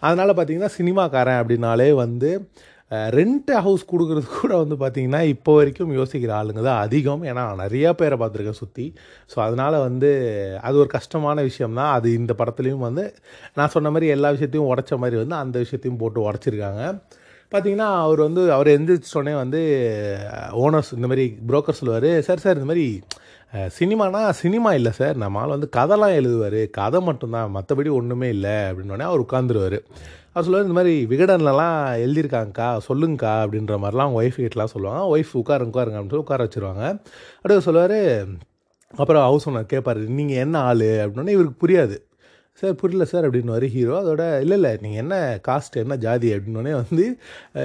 Speaker 1: அதனால் பார்த்திங்கன்னா சினிமாக்காரன் அப்படின்னாலே வந்து ரெண்ட் ஹவுஸ் கொடுக்குறது கூட வந்து பார்த்திங்கன்னா இப்போ வரைக்கும் யோசிக்கிற ஆளுங்க தான் அதிகம். ஏன்னா நிறையா பேரை பார்த்துருக்கேன் சுற்றி ஸோ அதனால் வந்து அது ஒரு கஷ்டமான விஷயம்தான். அது இந்த படத்துலையும் வந்து நான் சொன்ன மாதிரி எல்லா விஷயத்தையும் உடச்ச மாதிரி வந்து அந்த விஷயத்தையும் போட்டு உடச்சிருக்காங்க. பார்த்தீங்கன்னா அவர் வந்து அவர் எந்திரிச்சோடனே வந்து ஓனர்ஸ் இந்த மாதிரி புரோக்கர் சொல்லுவார் சார் சார் இந்த மாதிரி சினிமானா சினிமா இல்லை சார். நம்ம ஆள் வந்து கதைலாம் எழுதுவார். கதை மட்டும்தான். மற்றபடி ஒன்றுமே இல்லை அப்படின்னோடனே அவர் உட்காந்துருவார் அவர் சொல்லுவார் இந்த மாதிரி விகடன்லலாம் எழுதியிருக்காங்கக்கா சொல்லுங்கக்கா அப்படின்ற மாதிரிலாம் அவங்க ஒய்ஃப் கிட்டலாம் சொல்லுவாங்க. ஒய்ஃப் உட்காருங்க உட்காருங்க அப்படின்னு சொல்லி உட்கார வச்சுருவாங்க. அப்படியே சொல்லுவார் அப்புறம் ஹவுஸ் ஓனர் கேட்பாரு நீங்கள் என்ன ஆள்? அப்படின்னோடனே இவருக்கு புரியாது. சார் புரியல சார் அப்படின்னு ஹீரோ. அதோட இல்லை இல்லை நீங்கள் என்ன காஸ்ட் என்ன ஜாதி அப்படின்னோடனே வந்து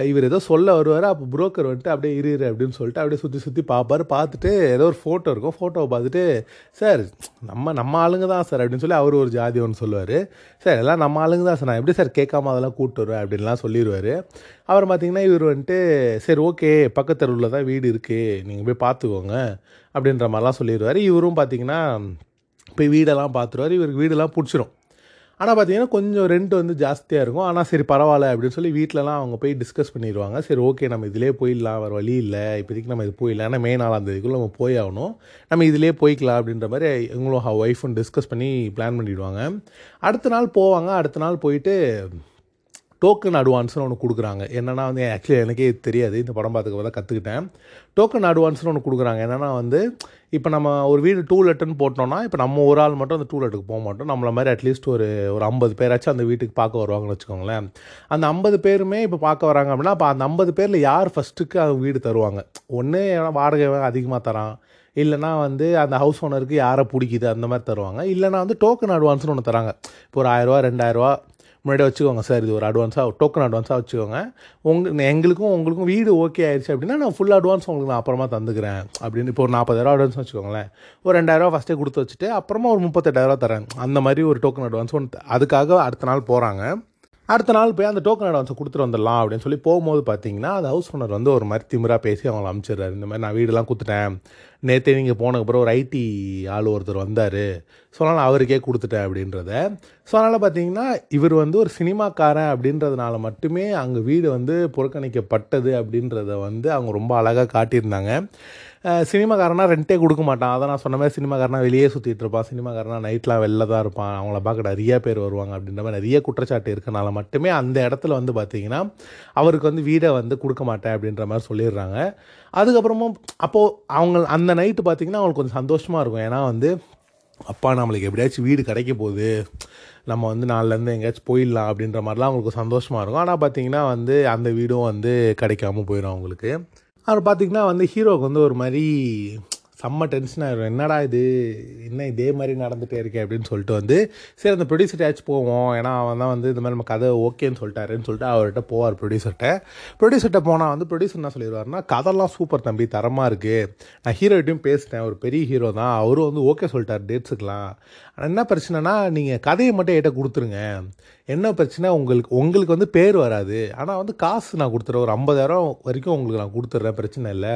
Speaker 1: இவர் ஏதோ சொல்ல வருவார். அப்போ புரோக்கர் வந்துட்டு அப்படியே இரு அப்படின்னு சொல்லிட்டு அப்படியே சுற்றி சுற்றி பார்ப்பார் பார்த்துட்டு ஏதோ ஒரு ஃபோட்டோ இருக்கும். ஃபோட்டோவை பார்த்துட்டு சார் நம்ம நம்ம ஆளுங்க தான் சார் அப்படின்னு சொல்லி அவர் ஒரு ஜாதி ஒன்று சொல்லுவார். சார் எல்லாம் நம்ம ஆளுங்க தான் சார். நான் எப்படி சார் கேட்காம அதெல்லாம் கூப்பிட்டு வருவேன்? அப்படின்லாம் சொல்லிடுவார் அப்புறம் பார்த்தீங்கன்னா இவர் வந்துட்டு சரி ஓகே பக்கத்து தெருவில் தான் வீடு இருக்குது நீங்கள் போய் பார்த்துக்கோங்க அப்படின்ற மாதிரிலாம் சொல்லிடுவார் இவரும் பார்த்தீங்கன்னா போய் வீடெல்லாம் பார்த்துருவார் இவருக்கு வீடெல்லாம் பிடிச்சிரும். ஆனால் பார்த்தீங்கன்னா கொஞ்சம் ரெண்ட் வந்து ஜாஸ்தியாக இருக்கும். ஆனால் சரி பரவாயில்ல அப்படின்னு சொல்லி வீட்டிலலாம் அவங்க போய் டிஸ்கஸ் பண்ணிடுவாங்க. சரி ஓகே நம்ம இதிலே போயிடலாம். வேறு வழி இல்லை. இப்போதைக்கு நம்ம இது போயிடலாம். ஏன்னா மே நாலாம் தேதிக்குள்ளே நம்ம போய் ஆகணும். நம்ம இதிலே போய்க்கலாம் அப்படின்ற மாதிரி இவங்களும் ஒய்ஃபும் டிஸ்கஸ் பண்ணி பிளான் பண்ணிவிடுவாங்க அடுத்த நாள் போவாங்க. அடுத்த நாள் போயிட்டு டோக்கன் அட்வான்ஸ்னு ஒன்று கொடுக்குறாங்க. என்னென்னா வந்து ஆக்சுவலி எனக்கே தெரியாது. இந்த படம் பார்த்துக்க தான் கற்றுக்கிட்டேன் டோக்கன் அட்வான்ஸ்னு ஒன்று கொடுக்குறாங்க. என்னென்னா வந்து இப்போ நம்ம ஒரு வீடு டூ லெட்டுன்னு போட்டோம்னா இப்போ நம்ம ஒரு ஆள் மட்டும் அந்த டூ லெட்டுக்கு போக மாட்டோம். நம்மள மாதிரி அட்லீஸ்ட் ஒரு ஒரு ஐம்பது பேராச்சும் அந்த வீட்டுக்கு பார்க்க வருவாங்கன்னு வச்சுக்கோங்களேன். அந்த ஐம்பது பேருமே இப்போ பார்க்க வராங்க அப்படின்னா அப்போ அந்த ஐம்பது பேரில் யார் ஃபஸ்ட்டுக்கு அவங்க வீடு தருவாங்க? ஒன்று வாடகை அதிகமாக தரான். இல்லைனா வந்து அந்த ஹவுஸ் ஓனருக்கு யாரை பிடிக்குது? அந்த மாதிரி தருவாங்க. இல்லைனா வந்து டோக்கன் அட்வான்ஸ்னு ஒன்று தராங்க. இப்போ ஒரு ஆயிரரூவா ரெண்டாயிரரூவா முன்னாடி வச்சுக்கோங்க சார் இது ஒரு அட்வான்ஸாக டோக்கன் அட்வான்ஸாக வச்சுக்கோங்க. உங்கள் எங்களுக்கும் உங்களுக்கும் வீடு ஓகே ஆயிடுச்சு அப்படின்னா நான் ஃபுல் அட்வான்ஸ் உங்களுக்கு நான் அப்புறமா தந்துக்கிறேன் அப்படின்னு இப்போ ஒரு நாற்பதாயிரம் அட்வான்ஸ் வச்சுக்கோங்களேன். ஒரு ரெண்டாயிரரூவா ஃபஸ்ட்டே கொடுத்து வச்சுட்டு அப்புறமா ஒரு முப்பத்தெட்டாயிரரூவா தரேன். அந்த மாதிரி ஒரு டோக்கன் அட்வான்ஸ் ஒன்று அதுக்காக அடுத்த நாள் போகிறாங்க அடுத்த நாள் போய் அந்த டோக்கன் அட்வான்ஸை கொடுத்துட்டு வந்துடலாம் அப்படின்னு சொல்லி போகும்போது பார்த்தீங்கன்னா அது ஹவுஸ் ஓனர் வந்து ஒரு மாதிரி திமிராக பேசி அவங்கள அனுப்பிச்சிடுறாரு இந்த மாதிரி நான் வீடெல்லாம் கொடுத்துட்டேன் நேற்றே நீங்கள் போனதுக்கப்புறம் ஒரு ஐடி ஆள் ஒருத்தர் வந்தார். ஸோ அதனால் அவருக்கே கொடுத்துட்டேன் அப்படின்றத. ஸோ அதனால் பார்த்தீங்கன்னா இவர் வந்து ஒரு சினிமாக்காரன் அப்படின்றதுனால மட்டுமே அங்கே வீடு வந்து புறக்கணிக்கப்பட்டது அப்படின்றத வந்து அவங்க ரொம்ப அழகாக காட்டியிருந்தாங்க. சினிமாக்காரனா ரெண்டே கொடுக்க மாட்டான். அதை நான் சொன்ன மாதிரி சினிமாக்காரனா வெளியே சுற்றிட்டு இருப்பான். சினிமாக்காரனா நைட்லாம் வெளில தான் இருப்பான். அவங்கள பார்க்க நிறைய பேர் வருவாங்க அப்படின்ற மாதிரி நிறைய குற்றச்சாட்டு இருக்கனால மட்டுமே அந்த இடத்துல வந்து பார்த்தீங்கன்னா அவருக்கு வந்து வீடை வந்து கொடுக்க மாட்டேன் அப்படின்ற மாதிரி சொல்லிடுறாங்க. அதுக்கப்புறமும் அப்போது அவங்க அந்த நைட்டு பார்த்தீங்கன்னா அவங்களுக்கு கொஞ்சம் சந்தோஷமாக இருக்கும். ஏன்னா வந்து அப்பா நம்மளுக்கு எப்படியாச்சும் வீடு கிடைக்க போகுது. நம்ம வந்து நாளிலேருந்து எங்கேயாச்சும் போயிடலாம் அப்படின்ற மாதிரிலாம் அவங்களுக்கு சந்தோஷமாக இருக்கும். ஆனால் பார்த்தீங்கன்னா வந்து அந்த வீடும் வந்து கிடைக்காம போயிடும் அவங்களுக்கு. அப்புறம் பார்த்தீங்கன்னா வந்து ஹீரோவுக்கு வந்து ஒரு மாதிரி செம்ம டென்ஷன் ஆகிடும் என்னடா இது? என்ன இதே மாதிரி நடந்துகிட்டே இருக்கே அப்படின்னு சொல்லிட்டு வந்து சரி அந்த ப்ரொடியூசர்ட்டாச்சும் போவோம். ஏன்னா அவன் தான் வந்து இந்த மாதிரி நம்ம கதை ஓகேன்னு சொல்லிட்டாருன்னு சொல்லிட்டு அவர்கிட்ட போவார் ப்ரொடியூசர்கிட்ட ப்ரொடியூசர்கிட்ட போனால் வந்து ப்ரொடியூசர் என்ன சொல்லிடுவாருன்னா கதைலாம் சூப்பர் தம்பி தரமாக இருக்குது நான் ஹீரோட்டையும் பேசிட்டேன். ஒரு பெரிய ஹீரோ தான். அவரும் வந்து ஓகே சொல்லிட்டார். டேட்ஸுக்கெலாம் ஆனால் என்ன பிரச்சனைனா நீங்கள் கதையை மட்டும் என்கிட்ட கொடுத்துருங்க. என்ன பிரச்சனை உங்களுக்கு உங்களுக்கு வந்து பேர் வராது. ஆனால் வந்து காசு நான் கொடுத்துட்றேன் ஒரு ஐம்பதாயிரம் வரைக்கும் உங்களுக்கு நான் கொடுத்துட்றேன் பிரச்சனை இல்லை.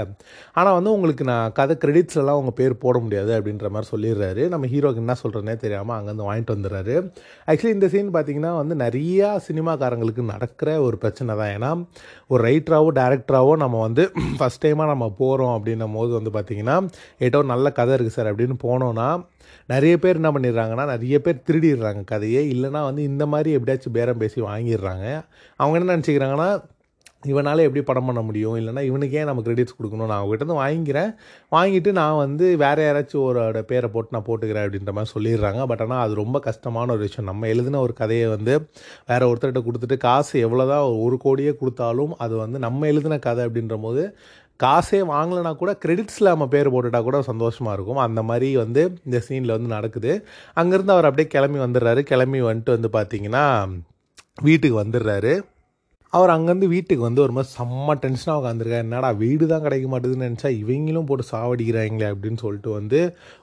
Speaker 1: ஆனால் வந்து உங்களுக்கு நான் கதை கிரெடிட்ஸ்லாம் உங்கள் பேர் போட முடியாது அப்படின்ற மாதிரி சொல்லிடுறாரு. நம்ம ஹீரோக்கு என்ன சொல்கிறேனே தெரியாமல் அங்கேருந்து வாங்கிட்டு வந்துடுறாரு. ஆக்சுவலி இந்த சீன் பார்த்திங்கன்னா வந்து நிறையா சினிமாக்காரங்களுக்கு நடக்கிற ஒரு பிரச்சனை தான். ஏன்னா ஒரு ரைட்டராகவோ டேரக்டராகவோ நம்ம வந்து ஃபஸ்ட் டைமாக நம்ம போகிறோம் அப்படின்னும் போது வந்து பார்த்திங்கன்னா ஏட்டோ நல்ல கதை இருக்குது சார் அப்படின்னு போனோன்னா நிறைய பேர் என்ன பண்ணிடுறாங்கன்னா நிறைய பேர் திருடிடுறாங்க கதையே. இல்லைனா வந்து இந்த மாதிரி எப்படியாச்சும் பேரம் பேசி வாங்கிடுறாங்க. அவங்க என்ன நினச்சிக்கிறாங்கன்னா இவனால் எப்படி படம் பண்ண முடியும்? இல்லைனா இவனுக்கே ஏன் நம்ம கிரெடிட்ஸ் கொடுக்கணும்? நான் அவங்ககிட்ட வாங்கிக்கிறேன். வாங்கிட்டு நான் வந்து வேறு யாராச்சும் ஒரு பேரை போட்டு நான் போட்டுக்கிறேன் அப்படின்ற மாதிரி சொல்லிடுறாங்க. பட் ஆனால் அது ரொம்ப கஷ்டமான ஒரு விஷயம். நம்ம எழுதின ஒரு கதையை வந்து வேறு ஒருத்தர்கிட்ட கொடுத்துட்டு காசு எவ்வளோதான் ஒரு கோடியே கொடுத்தாலும் அது வந்து நம்ம எழுதின கதை அப்படின்ற போது காசே வாங்கலைனா கூட கிரெடிட்ஸில் நம்ம பேர் போட்டுட்டா கூட சந்தோஷமாக இருக்கும். அந்த மாதிரி வந்து இந்த சீனில் வந்து நடக்குது. அங்கேருந்து அவர் அப்படியே கிளம்பி வந்துடுறாரு. கிளம்பி வந்துட்டு வந்து பார்த்தீங்கன்னா வீட்டுக்கு வந்துடுறாரு. அவர் அங்கேருந்து வீட்டுக்கு வந்து ஒரு மாதிரி செம்ம டென்ஷனாக உட்காந்துருக்காரு என்னடா வீடு தான் கிடைக்க மாட்டேதுன்னு நினச்சா இவங்களும் போட்டு சாவடிக்கிறாங்களே அப்படின்னு சொல்லிட்டு வந்து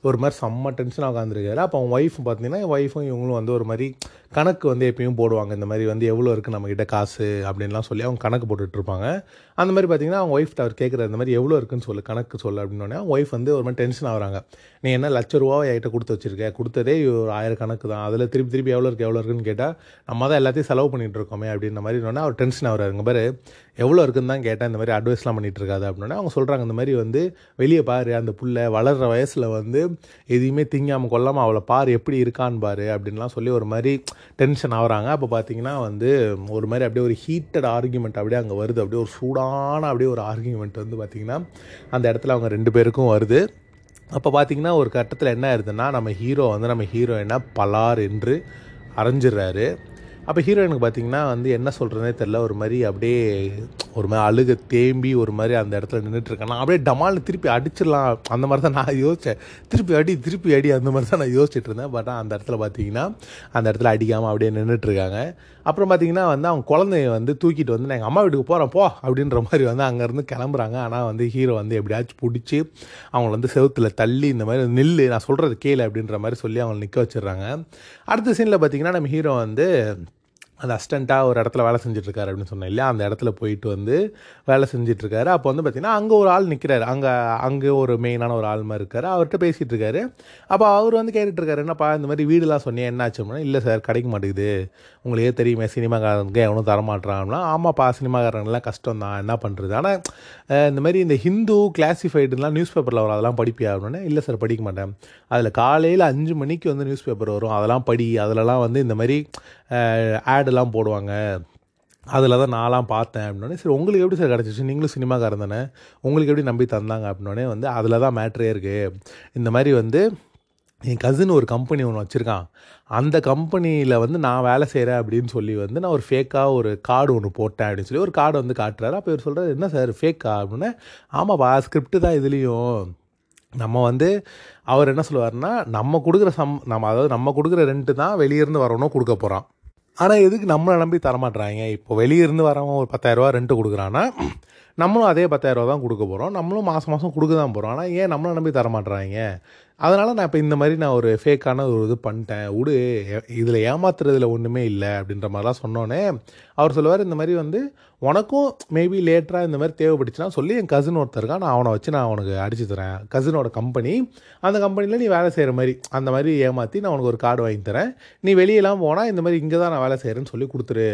Speaker 1: ஒரு மாதிரி செம்ம டென்ஷனாக உட்காந்துருக்காரு அப்போ அவன் ஒய்ஃப் பார்த்தீங்கன்னா ஒய்ஃபும் இவங்களும் வந்து ஒரு மாதிரி கணக்கு வந்து எப்பயும் போடுவாங்க. இந்த மாதிரி வந்து எவ்வளோ இருக்குது நம்மக்கிட்ட காசு அப்படின்லாம் சொல்லி அவங்க கணக்கு போட்டுட்ருப்பாங்க அந்த மாதிரி பார்த்தீங்கன்னா அவங்க ஒய்ஃப்ட்ட அவர் கேட்குற இந்த மாதிரி எவ்வளோ இருக்குன்னு சொல்லு கணக்கு சொல்லு அப்படின்னோடனே அவங்க ஒய்ஃப் வந்து ஒரு மாதிரி டென்ஷன் ஆகிறாங்க. நீ என்ன லட்ச ரூபா என்கிட்ட கொடுத்து வச்சிருக்க? கொடுத்ததே ஒரு ஆயிரம் கணக்கு தான். அதில் திருப்பி திருப்பி எவ்வளோ இருக்குது எவ்வளோ இருக்குன்னு கேட்டால் நம்ம தான் எல்லாத்தையும் செலவு பண்ணிகிட்டு இருக்கோமே அப்படின்ற மாதிரி இன்னொன்னே அவர் டென்ஷன் ஆகிறாருங்க பாரு எவ்வளோ இருக்குன்னு தான் கேட்டேன் இந்த மாதிரி அட்வைஸ்லாம் பண்ணிகிட்டு இருக்காது அப்படின்னா அவங்க சொல்கிறாங்க இந்த மாதிரி வந்து வெளியே பாரு அந்த புள்ள வளர்கிற வயசில் வந்து எதையுமே திங்காமல் கொல்லாமல் அவளை பாரு எப்படி இருக்கான்னு பாரு அப்படின்லாம் சொல்லி ஒரு மாதிரி டென்ஷன் ஆகுறாங்க. அப்போ பார்த்தீங்கன்னா வந்து ஒரு மாதிரி அப்படியே ஒரு ஹீட்டட் ஆர்குமெண்ட் அப்படியே அங்கே வருது. அப்படியே ஒரு சூடான அப்படியே ஒரு ஆர்குமெண்ட் வந்து பார்த்திங்கன்னா அந்த இடத்துல அவங்க ரெண்டு பேருக்கும் வருது. அப்போ பார்த்தீங்கன்னா ஒரு கட்டத்தில் என்ன ஆயிருதுன்னா நம்ம ஹீரோ வந்து நம்ம ஹீரோயினாக பலார் என்று அரைஞ்சிடுறாரு. அப்போ ஹீரோயினுக்கு பார்த்தீங்கன்னா வந்து என்ன சொல்கிறதுனே தெரில ஒரு மாதிரி அப்படியே ஒரு மாதிரி அழுக தேம்பி ஒரு மாதிரி அந்த இடத்துல நின்றுட்டுருக்கேன் நான் அப்படியே டமால்னு திருப்பி அடிச்சிடலாம். அந்த மாதிரி தான் நான் யோசித்தேன் திருப்பி அடி திருப்பி அடி அந்த மாதிரி தான் நான் யோசிச்சுட்டு இருந்தேன். பட் அந்த இடத்துல பார்த்தீங்கன்னா அந்த இடத்துல அடிக்காமல் அப்படியே நின்றுட்டுருக்காங்க அப்புறம் பார்த்தீங்கன்னா வந்து அவங்க குழந்தைய வந்து தூக்கிட்டு வந்து நான் எங்கள் அம்மா வீட்டுக்கு போகிறேன் போ அப்படின்ற மாதிரி வந்து அங்கேருந்து கிளம்புறாங்க. ஆனால் வந்து ஹீரோ வந்து எப்படியாச்சும் பிடிச்சி அவங்கள வந்து செவத்தில் தள்ளி இந்த மாதிரி நில்லு நான் சொல்கிறது கேளு அப்படின்ற மாதிரி சொல்லி அவங்களை நிற்க வச்சிடுறாங்க. அடுத்த சீனில் பார்த்தீங்கன்னா நம்ம ஹீரோ வந்து அந்த அஸ்டண்ட்டாக ஒரு இடத்துல வேலை செஞ்சிட்ருக்காரு அப்படின்னு சொன்னேன். இல்லையா? அந்த இடத்துல போயிட்டு வந்து வேலை செஞ்சிட்ருக்காரு. அப்போ வந்து பார்த்திங்கன்னா அங்கே ஒரு ஆள் நிற்கிறாரு அங்கே அங்கே ஒரு மெயினான ஒரு ஆள் மாதிரி இருக்கார். அவர்கிட்ட பேசிகிட்டு இருக்காரு அப்போ அவர் வந்து கேட்டுட்ருக்காரு என்னப்பா இந்த மாதிரி வீடுலாம் சொன்னேன் என்ன ஆச்சு? அப்படின்னா இல்லை சார் கிடைக்க மாட்டேங்குது. உங்களுக்கே தெரியுமே சினிமாக்காரனுக்கு எவனும் தரமாட்டான்னா ஆமாப்பா சினிமாக்காரங்கெல்லாம் கஷ்டம் தான் என்ன பண்ணுறது ஆனால் இந்த மாதிரி இந்த ஹிந்து கிளாசிஃபைடுலாம் நியூஸ் பேப்பரில் வரும். அதெல்லாம் படிப்பியா? அப்படின்னா இல்லை சார் படிக்க மாட்டேன். அதில் காலையில் அஞ்சு மணிக்கு வந்து நியூஸ் பேப்பர் வரும். அதெல்லாம் படி. அதிலலாம் வந்து இந்த மாதிரி ஆட் ஆடெல்லாம் போடுவாங்க. அதில் தான் நான்லாம் பார்த்தேன் அப்படின்னே சரி உங்களுக்கு எப்படி சார் கிடச்சிச்சு? நீங்களும் சினிமாக்காரன் தானே? உங்களுக்கு எப்படி நம்பி தந்தாங்க அப்படின்னே வந்து அதில் தான் மேட்ரே இருக்குது இந்த மாதிரி வந்து என் கசின் ஒரு கம்பெனி ஒன்று வச்சுருக்கான். அந்த கம்பெனியில் வந்து நான் வேலை செய்கிறேன் அப்படின்னு சொல்லி வந்து நான் ஒரு ஃபேக்காக ஒரு கார்டு ஒன்று போட்டேன் அப்படின்னு சொல்லி ஒரு கார்டு வந்து காட்டுறாரு. அப்போ இவர் சொல்கிறார் என்ன சார் ஃபேக்கா அப்படின்னா ஆமாப்பா ஸ்கிரிப்ட் தான் இதுலேயும். நம்ம வந்து அவர் என்ன சொல்லுவார்னா நம்ம கொடுக்குற சம் நம்ம அதாவது நம்ம கொடுக்குற ரெண்ட்டு தான் வெளியிருந்து வரணும் கொடுக்க போகிறான் ஆனால் எதுக்கு நம்மளை நம்பி தரமாட்டுறாங்க இப்போ வெளியிருந்து வரவன் ஒரு பத்தாயிரரூவா ரெண்ட்டு கொடுக்குறான்னா நம்மளும் அதே பத்தாயிரரூவா தான் கொடுக்க போகிறோம் நம்மளும் மாதம் மாதம் கொடுக்க தான் போகிறோம் ஆனால் ஏன் நம்மளை நம்பி தரமாட்டுறாங்க அதனால் நான் இப்போ இந்த மாதிரி நான் ஒரு ஃபேக்கான ஒரு இது பண்ணிட்டேன். விடு இதில் ஏமாத்துறதுல ஒன்றுமே இல்லை அப்படின்ற மாதிரிலாம் சொன்னோன்னே அவர் சொல்லுவார் இந்த மாதிரி வந்து உனக்கும் மேபி லேட்டராக இந்த மாதிரி தேவைப்பட்டுச்சுன்னா சொல்லி என் கசின் ஒருத்தருக்கா நான் அவனை வச்சு நான் அவனுக்கு அடிச்சு தரேன். கசினோட கம்பெனி அந்த கம்பெனியில் நீ வேலை செய்கிற மாதிரி அந்த மாதிரி ஏமாற்றி நான் உனக்கு ஒரு கார்டு வாங்கி தரேன். நீ வெளியெல்லாம் போனால் இந்த மாதிரி இங்கே தான் நான் வேலை செய்கிறேன்னு சொல்லி கொடுத்துரு.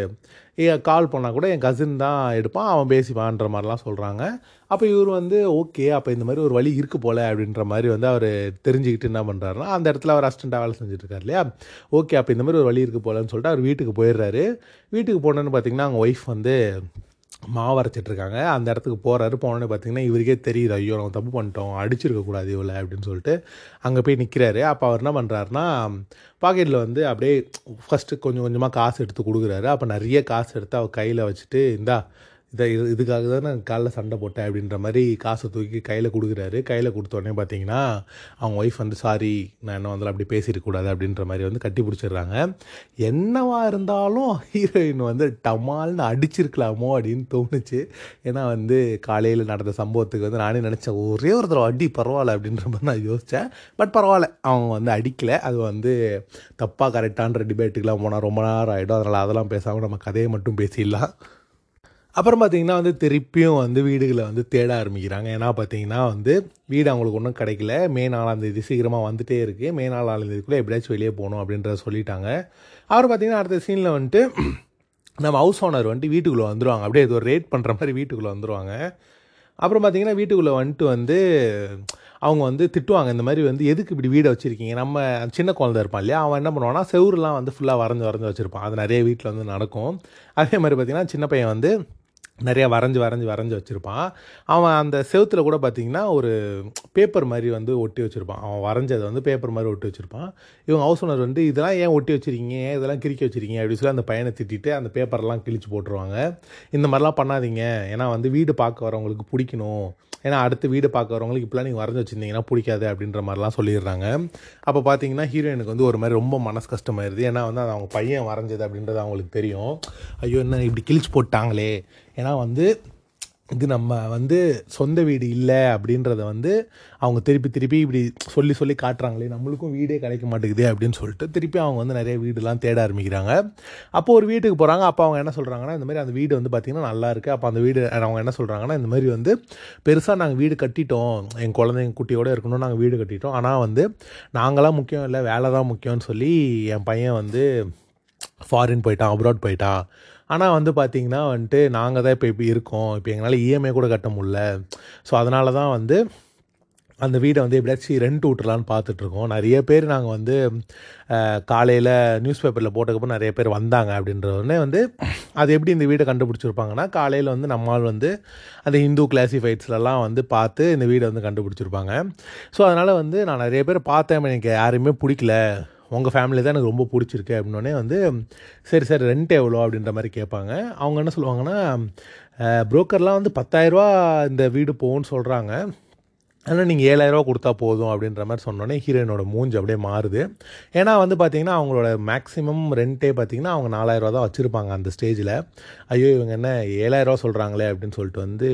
Speaker 1: கால் பண்ணால் கூட என் கசின் தான் எடுப்பான். அவன் பேசிப்பான்ற மாதிரிலாம் சொல்கிறாங்க அப்போ இவர் வந்து ஓகே அப்போ இந்த மாதிரி ஒரு வழி இருக்குது போல் அப்படின்ற மாதிரி வந்து அவர் தெரிஞ்சுக்கிட்டு என்ன பண்ணுறாருனா அந்த இடத்துல அவர் அசிஸ்டண்ட்டாக வேலை செஞ்சுட்ருக்கார் இல்லையா? ஓகே அப்போ இந்த மாதிரி ஒரு வழி இருக்குது போலன்னு சொல்லிட்டு அவர் வீட்டுக்கு போயிடுறாரு. வீட்டுக்கு போனோன்னு பார்த்தீங்கன்னா அவங்க ஒய்ஃப் வந்து மாவு அரைச்சிட்டு இருக்காங்க அந்த இடத்துக்கு போகிறாரு போனோடனே பார்த்தீங்கன்னா இவருக்கே தெரியுது ஐயோ நம்ம தப்பு பண்ணிட்டோம். அடிச்சிருக்கக்கூடாது இவளை அப்படின்னு சொல்லிட்டு அங்கே போய் நிற்கிறாரு அப்போ அவர் என்ன பண்ணுறாருனா பாக்கெட்டில் வந்து அப்படியே ஃபஸ்ட்டு கொஞ்சம் கொஞ்சமாக காசு எடுத்து கொடுக்குறாரு. அப்போ நிறைய காசு எடுத்து அவர் கையில் வச்சுட்டு இந்தா இதை இது இதுக்காக தான் நான் காலைல சண்டை போட்டேன் அப்படின்ற மாதிரி காசை தூக்கி கையில் கொடுக்குறாரு. கையில் கொடுத்தோடனே பார்த்தீங்கன்னா அவங்க ஒய்ஃப் வந்து சாரி நான் என்ன வந்தாலும் அப்படி பேசியிருக்கக்கூடாது அப்படின்ற மாதிரி வந்து கட்டி பிடிச்சிடுறாங்க. என்னவா இருந்தாலும் ஹீரோயின் வந்து டமால்னு அடிச்சிருக்கலாமோ அப்படின்னு தோணுச்சு. ஏன்னா வந்து காலையில் நடந்த சம்பவத்துக்கு வந்து நானே நினச்சேன் ஒரே ஒரு தடவை அடி பரவாயில்ல அப்படின்ற மாதிரி நான் யோசித்தேன் பட் பரவாயில்ல அவங்க வந்து அடிக்கலை. அது வந்து தப்பாக கரெக்டான்ற டிபேட்டுக்கெலாம் போனால் ரொம்ப நேரம் ஆகிடும் அதனால் அதெல்லாம் பேசாமல் நம்ம கதையை மட்டும் பேசிடலாம். அப்புறம் பார்த்திங்கன்னா வந்து திருப்பியும் வந்து வீடுகளை வந்து தேட ஆரம்பிக்கிறாங்க. ஏன்னா பார்த்தீங்கன்னா வந்து வீடு அவங்களுக்கு ஒன்றும் கிடைக்கல. மே நாலாம் தேதி சீக்கிரமாக வந்துகிட்டே இருக்குது மே நாலாம் தேதிக்குள்ளே எப்படியாச்சும் வெளியே போகணும் அப்படின்றத சொல்லிட்டாங்க. அவர் பார்த்திங்கன்னா அடுத்த சீனில் வந்துட்டு நம்ம ஹவுஸ் ஓனர் வந்துட்டு வீட்டுக்குள்ளே வந்துடுவாங்க அப்படியே ஏதோ ஒரு ரேட் பண்ணுற மாதிரி வீட்டுக்குள்ளே வந்துடுவாங்க அப்புறம் பார்த்தீங்கன்னா வீட்டுக்குள்ளே வந்துட்டு வந்து அவங்க வந்து திட்டுவாங்க. இந்த மாதிரி வந்து எதுக்கு இப்படி வீடை வச்சுருக்கீங்க? நம்ம சின்ன குழந்தை இருப்பான் இல்லையா? அவன் என்ன பண்ணுவான்னா செவுருலாம் வந்து ஃபுல்லாக வரைஞ்சி வரைஞ்சி வச்சுருப்பான். அது நிறைய வீட்டில் வந்து நடக்கும். அதே மாதிரி பார்த்திங்கன்னா சின்ன பையன் வந்து நிறையா வரைஞ்சி வரைஞ்சி வரைஞ்சி வச்சுருப்பான். அவன் அந்த செவுத்தில் கூட பார்த்திங்கன்னா ஒரு பேப்பர் மாதிரி வந்து ஒட்டி வச்சுருப்பான். அவன் வரைஞ்சதை வந்து பேப்பர் மாதிரி ஒட்டி வச்சுருப்பான். இவங்க ஹவுஸ் ஓனர் வந்து இதெல்லாம் ஏன் ஒட்டி வச்சுருக்கீங்க? ஏன் இதெல்லாம் கிறுக்கி வச்சுருக்கீங்க? அப்படின்னு சொல்லி அந்த பையனை திட்டிட்டு அந்த பேப்பர்லாம் கிழிச்சு போட்டுருவாங்க. இந்த மாதிரிலாம் பண்ணாதீங்க. ஏன்னா வந்து வீடு பார்க்க வரவங்களுக்கு பிடிக்கணும். ஏன்னா அடுத்து வீடு பார்க்க வரவங்களுக்கு இப்படிலாம் நீங்கள் வரைஞ்சி வச்சுருந்தீங்கன்னா பிடிக்காது அப்படின்ற மாதிரிலாம் சொல்லிடுறாங்க. அப்போ பார்த்தீங்கன்னா ஹீரோயினுக்கு வந்து ஒரு மாதிரி ரொம்ப மனசு கஷ்டமாயிருது. ஏன்னா வந்து அது அவங்க பையன் வரைஞ்சது அப்படின்றது அவங்களுக்கு தெரியும். ஐயோ என்ன இப்படி கிழிச்சு போட்டாங்களே? ஏன்னா வந்து இது நம்ம வந்து சொந்த வீடு இல்லை அப்படின்றத வந்து அவங்க திருப்பி திருப்பி இப்படி சொல்லி சொல்லி காட்டுறாங்களே நம்மளுக்கும் வீடே கிடைக்க மாட்டேங்குது அப்படின்னு சொல்லிட்டு திருப்பி அவங்க வந்து நிறைய வீடுலாம் தேட ஆரம்பிக்கிறாங்க. அப்போ ஒரு வீட்டுக்கு போகிறாங்க அப்போ அவங்க என்ன சொல்கிறாங்கன்னா இந்த மாதிரி அந்த வீடு வந்து பார்த்திங்கன்னா நல்லா இருக்குது அப்போ அந்த வீடு அவங்க என்ன சொல்கிறாங்கன்னா இந்த மாதிரி வந்து பெருசாக நாங்கள் வீடு கட்டிட்டோம். என் குழந்தைங்க குட்டியோடு இருக்கணும் நாங்கள் வீடு கட்டிட்டோம். ஆனால் வந்து நாங்களாம் முக்கியம் இல்லை வேலை தான் முக்கியம்னு சொல்லி என் பையன் வந்து ஃபாரின் போயிட்டான் அப்ராட் போயிட்டான். ஆனால் வந்து பார்த்திங்கன்னா வந்துட்டு நாங்கள் தான் இப்போ இப்படி இருக்கோம். இப்போ எங்களால் இஎம்ஐ கூட கட்ட முடில ஸோ அதனால தான் வந்து அந்த வீடை வந்து எப்படியாச்சும் ரெண்ட் விட்டுலான்னு பார்த்துட்ருக்கோம் நிறைய பேர் நாங்கள் வந்து காலையில் நியூஸ் பேப்பரில் போட்டதுக்கப்புறம் நிறைய பேர் வந்தாங்க அப்படின்றவுடனே வந்து அது எப்படி இந்த வீடை கண்டுபிடிச்சிருப்பாங்கன்னா காலையில் வந்து நம்மால் வந்து அந்த ஹிந்து கிளாசிஃபைட்ஸ்லலாம் வந்து பார்த்து இந்த வீடை வந்து கண்டுபிடிச்சிருப்பாங்க. ஸோ அதனால் வந்து நான் நிறைய பேர் பார்த்தேன். எனக்கு யாரையுமே பிடிக்கல. உங்கள் ஃபேமிலி தான் எனக்கு ரொம்ப பிடிச்சிருக்கு அப்படின்னோடனே வந்து சரி சரி ரெண்ட் எவ்வளோ அப்படின்ற மாதிரி கேட்பாங்க. அவங்க என்ன சொல்லுவாங்கன்னா புரோக்கர்லாம் வந்து பத்தாயிரரூவா இந்த வீடு போகும்னு சொல்கிறாங்க ஆனால் நீங்கள் ஏழாயிரரூவா கொடுத்தா போதும் அப்படின்ற மாதிரி சொன்னோன்னே ஹீரோயினோட மூஞ்சி அப்படியே மாறுது. ஏன்னா வந்து பார்த்திங்கன்னா அவங்களோட மேக்ஸிமம் ரெண்ட்டே பார்த்திங்கன்னா அவங்க நாலாயிரரூவா தான் வச்சுருப்பாங்க அந்த ஸ்டேஜில் ஐயோ இவங்க என்ன ஏழாயிரரூவா சொல்கிறாங்களே அப்படின்னு சொல்லிட்டு வந்து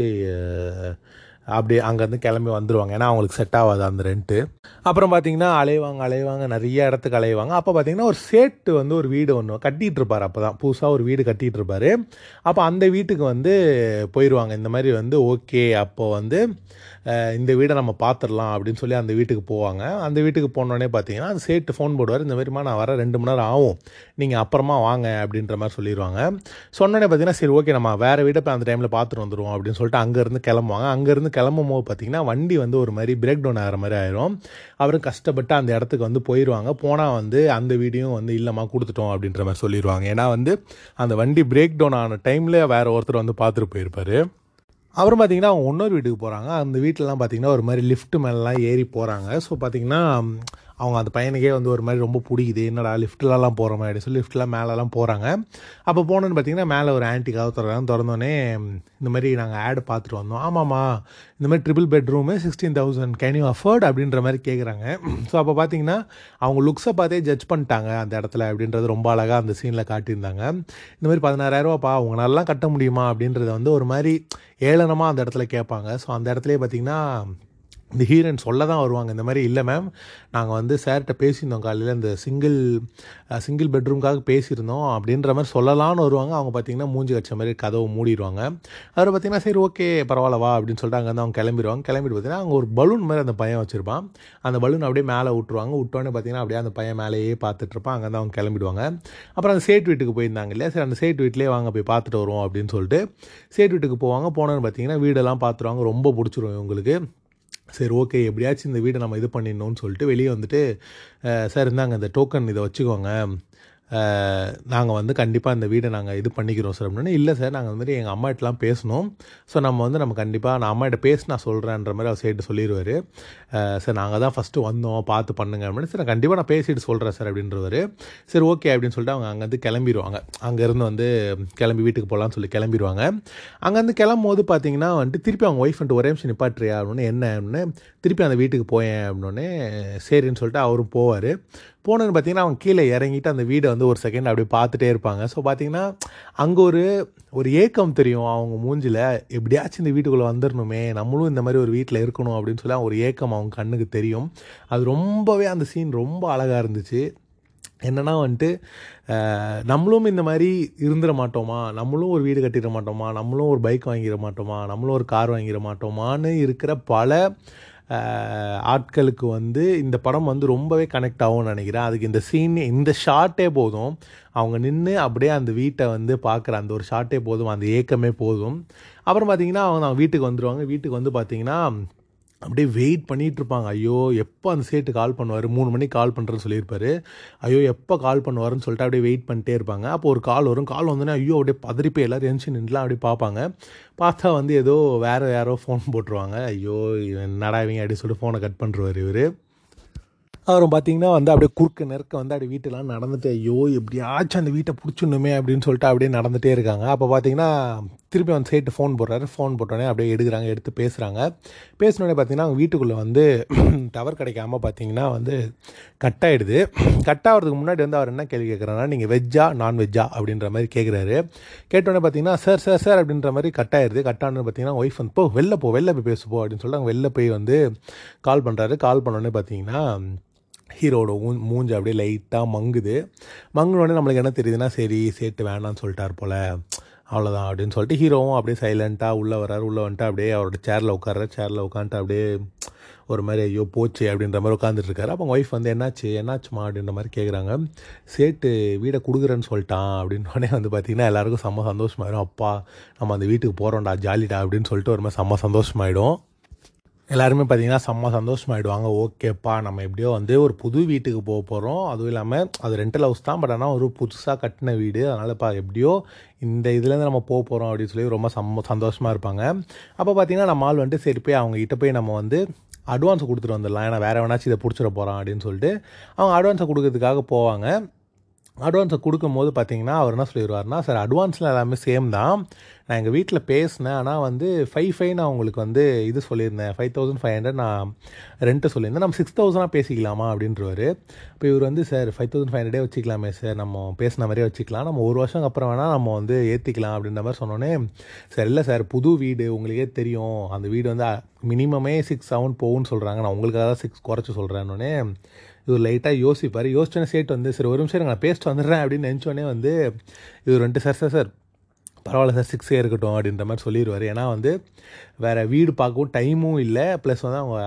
Speaker 1: அப்படி அங்கேருந்து கிளம்பி வந்துடுவாங்க ஏன்னா அவங்களுக்கு செட் ஆகாது அந்த ரெண்ட்டு அப்புறம் பார்த்தீங்கன்னா அலைவாங்க அலைவாங்க நிறைய இடத்துக்கு அலைவாங்க. அப்போ பார்த்தீங்கன்னா ஒரு சேட்டு வந்து ஒரு வீடு ஒன்று கட்டிகிட்டு இருப்பார் அப்போ தான் புதுசாக ஒரு வீடு கட்டிகிட்டு இருப்பார். அப்போ அந்த வீட்டுக்கு வந்து போயிடுவாங்க இந்த மாதிரி வந்து ஓகே அப்போ வந்து இந்த வீடை நம்ம பார்த்துடலாம் அப்படின்னு சொல்லி அந்த வீட்டுக்கு போவாங்க. அந்த வீட்டுக்கு போனோடனே பார்த்தீங்கன்னா அந்த சேட்டு ஃபோன் போடுவார். இந்த மாதிரிமா நான் வர ரெண்டு மணி நேரம் ஆகும். நீங்கள் அப்புறமா வாங்க அப்படின்ற மாதிரி சொல்லிடுவாங்க சொன்னோடனே பார்த்தீங்கன்னா சரி ஓகே நம்ம வேறு வீடை இப்போ அந்த டைமில் பார்த்துட்டு வந்துடுவோம் அப்படின்னு சொல்லிட்டு அங்கேருந்து கிளம்புவாங்க. அங்கேருந்து கிளம்பும் போது பார்த்தீங்கன்னா வண்டி வந்து ஒரு மாதிரி பிரேக் டவுன் ஆகிற மாதிரி ஆயிரும். அவரும் கஷ்டப்பட்டு அந்த இடத்துக்கு வந்து போயிடுவாங்க போனால் வந்து அந்த வீடியும் வந்து இல்லைம்மா கொடுத்துட்டோம் அப்படின்ற மாதிரி சொல்லிடுவாங்க ஏன்னா வந்து அந்த வண்டி பிரேக் டவுன் ஆன டைமில் வேறு ஒருத்தர் வந்து பார்த்துட்டு போயிருப்பார். அப்புறம் பார்த்திங்கன்னா அவங்க இன்னொரு வீட்டுக்கு போகிறாங்க அந்த வீட்டிலலாம் பார்த்தீங்கன்னா ஒரு மாதிரி லிஃப்ட் மேலெலாம் ஏறி போகிறாங்க ஸோ பார்த்திங்கன்னா அவங்க அந்த பையனுக்கே வந்து ஒரு மாதிரி ரொம்ப பிடிக்குது. என்னடா லிஃப்ட்லலாம் போகிற மாதிரி சொல்லி லிஃப்ட்லாம் மேலெலாம் போகிறாங்க அப்போ போனோன்னு பார்த்தீங்கன்னா மேலே ஒரு ஆன்டி கதவு திறந்தோடனே இந்த மாதிரி நாங்கள் ஆடு பார்த்துட்டு வந்தோம். ஆமாம்மா இந்த மாதிரி triple bedroom sixteen thousand can you afford அப்படின்ற மாதிரி கேட்குறாங்க ஸோ அப்போ பார்த்தீங்கன்னா அவங்க லுக்ஸை பார்த்தே ஜட்ஜ் பண்ணிட்டாங்க அந்த இடத்துல அப்படின்றது ரொம்ப அழகாக அந்த சீனில் காட்டியிருந்தாங்க. இந்த மாதிரி பதினாறாயிரரூவாப்பா உங்களாலாம் கட்ட முடியுமா அப்படின்றத வந்து ஒரு மாதிரி ஏளனமாக அந்த இடத்துல கேட்பாங்க. ஸோ அந்த இடத்துலேயே பார்த்தீங்கன்னா இந்த ஹீரோயின் சொல்ல தான் வருவாங்க. இந்த மாதிரி இல்லை மேம் நாங்கள் வந்து சார்கிட்ட பேசியிருந்தோம் காலையில். இந்த சிங்கிள் சிங்கிள் பெட்ரூம்காக பேசியிருந்தோம். அப்படின்ற மாதிரி சொல்லலான்னு வருவாங்க. அவங்க பார்த்தீங்கன்னா மூஞ்சி கட்ச மாதிரி கதவை மூடிடுவாங்க. அவர் பார்த்தீங்கன்னா சரி ஓகே பரவாயில்ல வா அப்படின்னு சொல்லிட்டு அங்கேருந்து அவங்க கிளம்பிடுவாங்க. கிளம்பிட்டு பார்த்தீங்கன்னா அங்கே ஒரு பலூன் மாதிரி அந்த பையன் வச்சுருப்பான். அந்த பலூன் அப்படியே மேலே விட்டுருவாங்க விட்டோன்னே பார்த்தீங்கன்னா அப்படியே அந்த பையன் மேலேயே பார்த்துட்ருப்பான் அங்கே வந்து அவங்க கிளம்பிடுவாங்க. அப்புறம் அந்த சேட் வீட்டுக்கு போயிருந்தாங்க இல்லையா? சரி அந்த சேட் வீட்டிலே வாங்க போய் பார்த்துட்டு வருவோம் அப்படின்னு சொல்லிட்டு சேட் வீட்டுக்கு போவாங்க. போனோன்னு பார்த்தீங்கன்னா வீடெல்லாம் பார்த்துருவாங்க ரொம்ப பிடிச்சிரும் இவங்களுக்கு. சரி ஓகே எப்படியாச்சும் இந்த வீடை நம்ம இது பண்ணிடணும்னு சொல்லிட்டு வெளியே வந்துட்டு சார் இருந்தாங்க இந்த டோக்கன் இதை வச்சுக்கோங்க. நாங்கள் வந்து கண்டிப்பாக இந்த வீடை நாங்கள் இது பண்ணிக்கிறோம் சார் அப்படின்னா. இல்லை சார் நாங்கள் வந்து எங்கள் அம்மாட்டெலாம் பேசணும். ஸோ நம்ம வந்து நம்ம கண்டிப்பாக நான் அம்மாட்ட பேசி நான் சொல்கிறேன்ற மாதிரி அவர் சைடு சொல்லிடுவார் சார் நாங்கள் தான் ஃபஸ்ட்டு வந்தோம் பார்த்து பண்ணுங்க அப்படின்னு. சார் கண்டிப்பாக நான் பேசிட்டு சொல்கிறேன் சார் அப்படின்றவர். சரி ஓகே அப்படின்னு சொல்லிட்டு அவங்க அங்கேருந்து கிளம்பிடுவாங்க அங்கேருந்து வந்து கிளம்பி வீட்டுக்கு போகலான்னு சொல்லி கிளம்பிடுவாங்க அங்கேருந்து கிளம்பும் போது பார்த்தீங்கன்னா வந்துட்டு திருப்பி அவங்க ஒய்ஃப் வந்துட்டு ஒரே நிமிஷம் நிப்பாட்டுறியா அப்படின்னு என்ன அப்படின்னு. திருப்பி அந்த வீட்டுக்கு போயேன் அப்படின்னே சரின்னு சொல்லிட்டு அவரும் போவார். போனோன்னு பார்த்தீங்கன்னா அவங்க கீழே இறங்கிட்டு அந்த வீடை வந்து ஒரு செகண்ட் அப்படியே பார்த்துட்டே இருப்பாங்க. ஸோ பார்த்தீங்கன்னா அங்கே ஒரு ஒரு ஏக்கம் தெரியும் அவங்க மூஞ்சில். எப்படியாச்சும் இந்த வீட்டுக்குள்ளே வந்துடணுமே நம்மளும் இந்த மாதிரி ஒரு வீட்டில் இருக்கணும் அப்படின்னு சொல்லி ஒரு ஏக்கம் அவங்க கண்ணுக்கு தெரியும். அது ரொம்பவே அந்த சீன் ரொம்ப அழகாக இருந்துச்சு. என்னென்னா வந்துட்டு நம்மளும் இந்த மாதிரி இருந்துட மாட்டோமா? நம்மளும் ஒரு வீடு கட்டிட மாட்டோமா? நம்மளும் ஒரு பைக் வாங்கிட மாட்டோமா? நம்மளும் ஒரு கார் வாங்கிட மாட்டோமான்னு இருக்கிற பல ஆட்களுக்கு வந்து இந்த படம் வந்து ரொம்பவே கனெக்ட் ஆகும்னு நினைக்கிறேன். அதுக்கு இந்த சீன் இந்த ஷார்ட்டே போதும். அவங்க நின்று அப்படியே அந்த வீட்டை வந்து பார்க்குற அந்த ஒரு ஷார்ட்டே போதும். அந்த ஏக்கமே போதும். அப்புறம் பார்த்தீங்கன்னா அவங்க வீட்டுக்கு வந்துடுவாங்க வீட்டுக்கு வந்து பார்த்தீங்கன்னா அப்படியே வெயிட் பண்ணிகிட்டு இருப்பாங்க ஐயோ எப்போ அந்த சேட்டு கால் பண்ணுவார்? மூணு மணிக்கு கால் பண்ணுறேன்னு சொல்லியிருப்பாரு. ஐயோ எப்போ கால் பண்ணுவாருன்னு சொல்லிட்டு அப்படியே வெயிட் பண்ணிட்டே இருப்பாங்க. அப்போ ஒரு கால் வரும். கால் வந்தோடனே ஐயோ அப்படியே பதறிப்பே எல்லோரும் என்ஷன் நின்றுலாம் அப்படியே பார்ப்பாங்க. பார்த்தா வந்து ஏதோ வேறு யாரோ ஃபோன் போட்டுருவாங்க. ஐயோ என்னடா இவங்க அப்படின்னு சொல்லிட்டு ஃபோனை கட் பண்ணுருவார் இவர். அப்புறம் பார்த்தீங்கன்னா வந்து அப்படியே குறுக்க நெருக்க வந்து அப்படியே வீட்டெல்லாம் நடந்துட்டு ஐயோ எப்படியாச்சும் அந்த வீட்டை பிடிச்சிடணுமே அப்படின்னு சொல்லிட்டு அப்படியே நடந்துகிட்டே இருக்காங்க. அப்போ பார்த்தீங்கன்னா திருப்பி வந்து சேர்த்து ஃபோன் போடுறாரு. ஃபோன் போட்டோடனே அப்படியே எடுக்கிறாங்க எடுத்து பேசுகிறாங்க பேசினோடனே பார்த்தீங்கன்னா அவங்க வீட்டுக்குள்ளே வந்து டவர் கிடைக்காம பார்த்தீங்கன்னா வந்து கட் ஆகிடுது கட் ஆகிறதுக்கு முன்னாடி வந்து அவர் என்ன கேள்வி கேட்குறாருன்னா நீங்கள் வெஜ்ஜா நான்வெஜ்ஜா அப்படின்ற மாதிரி கேட்குறாரு கேட்டோடனே பார்த்தீங்கன்னா சார் சார் சார் அப்படின்ற மாதிரி கட் ஆயிடுது கட் ஆனது பார்த்தீங்கன்னா ஒய்ஃப் வந்து போ வெளில போ வெளில போய் பேசுப்போ அப்படின்னு சொல்லிட்டு அவங்க வெளில போய் வந்து கால் பண்ணுறாரு கால் பண்ணோடனே பார்த்தீங்கன்னா ஹீரோட ஊ மூஞ்சி அப்படியே லைட்டாக மங்குது. மங்குனோடனே நம்மளுக்கு என்ன தெரியுதுன்னா சரி சேட்டு வேணான்னு சொல்லிட்டார் போல். அவ்வளோதான் அப்படின்னு சொல்லிட்டு ஹீரோவும் அப்படியே சைலண்ட்டாக உள்ளே வர்றாரு. உள்ளே வந்துட்டு அப்படியே அவரோட சேரில் உட்காரு சேரில் உட்காந்துட்டு அப்படியே ஒரு மாதிரி ஐயோ போச்சு அப்படின்ற மாதிரி உட்காந்துட்டு இருக்காரு. அப்போ ஒய்ஃப் வந்து என்னாச்சு? என்னாச்சுமா அப்படின்ற மாதிரி கேட்குறாங்க சேட்டு வீடை கொடுக்குறேன்னு சொல்லிட்டான். அப்படின்னோடனே வந்து பார்த்திங்கன்னா எல்லாருக்கும் செம்ம சந்தோஷமாயிடும் அப்பா நம்ம அந்த வீட்டுக்கு போகிறோம்டா ஜாலிடா அப்படின்னு சொல்லிட்டு ஒரு மாதிரி செம்ம சந்தோஷமாயிடும். எல்லாருமே பார்த்தீங்கன்னா செம்ம சந்தோஷமாயிடுவாங்க. ஓகேப்பா நம்ம எப்படியோ வந்து ஒரு புது வீட்டுக்கு போக போகிறோம் அதுவும் இல்லாமல் அது ரெண்டல் ஹவுஸ் தான் பட் ஆனால் ஒரு புதுசாக கட்டின வீடு. அதனால் இப்போ எப்படியோ இந்த இதுலேருந்து நம்ம போக போகிறோம் அப்படின்னு சொல்லி ரொம்ப சம்ம சந்தோஷமாக இருப்பாங்க. அப்போ பார்த்தீங்கன்னா நம்ம ஆள் வந்துட்டு சரி போய் அவங்ககிட்ட போய் நம்ம வந்து அட்வான்ஸ் கொடுத்துட்டு வந்துடலாம். ஏன்னா வேறு வேணாச்சும் இதை பிடிச்சிட போகிறான் அப்படின்னு சொல்லிட்டு அவங்க அட்வான்ஸை கொடுக்கறதுக்காக போவாங்க. அட்வான்ஸை கொடுக்கும் போது பார்த்தீங்கன்னா அவர் என்ன சொல்லிடுவார்னா சார் அட்வான்ஸில் எல்லாமே சேம் தான். நான் எங்கள் வீட்டில் பேசினேன். ஆனால் வந்து ஃபைவ் ஃபைவ் நான் உங்களுக்கு வந்து இது சொல்லியிருந்தேன். ஃபைவ் தௌசண்ட் ஃபைவ் ஹண்ட்ரட் நான் ரெண்ட்டு சொல்லியிருந்தேன். நம்ம சிக்ஸ் தௌசண்டாக பேசிக்கலாமா? அப்படின்றவர். இப்போ இவர் வந்து சார் ஃபைவ் தௌசண்ட் ஃபைவ் ஹண்ட்ரடே வச்சுக்கலாமே சார். நம்ம பேசின மாதிரியே வச்சுக்கலாம். நம்ம ஒரு வருஷம் அப்புறம் வேணால் நம்ம வந்து ஏற்றிக்கலாம் அப்படின்ற மாதிரி சொன்னோன்னே சார் இல்லை சார். புது வீடு உங்களுக்கே தெரியும். அந்த வீடு வந்து மினிமமே சிக்ஸ் செவன் போகும்னு சொல்கிறாங்க நான் உங்களுக்காக தான் சிக்ஸ் குறைச்சி சொல்கிறேன்னொன்னே இவர் லைட்டாக யோசிப்பார். யோசிச்சோன்னே சேட் வந்து சரி ஒரு நிமிஷம் நான் பேசிட்டு வந்துடுறேன் அப்படின்னு நினச்சோடனே வந்து இவர் வந்துட்டு சார் சார் சார் பரவாயில்ல சார் சிக்ஸே இருக்கட்டும் அப்படின்ற மாதிரி சொல்லிடுவார் ஏன்னா வந்து வேறு வீடு பார்க்கவும் டைமும் இல்லை. ப்ளஸ் வந்து அவங்க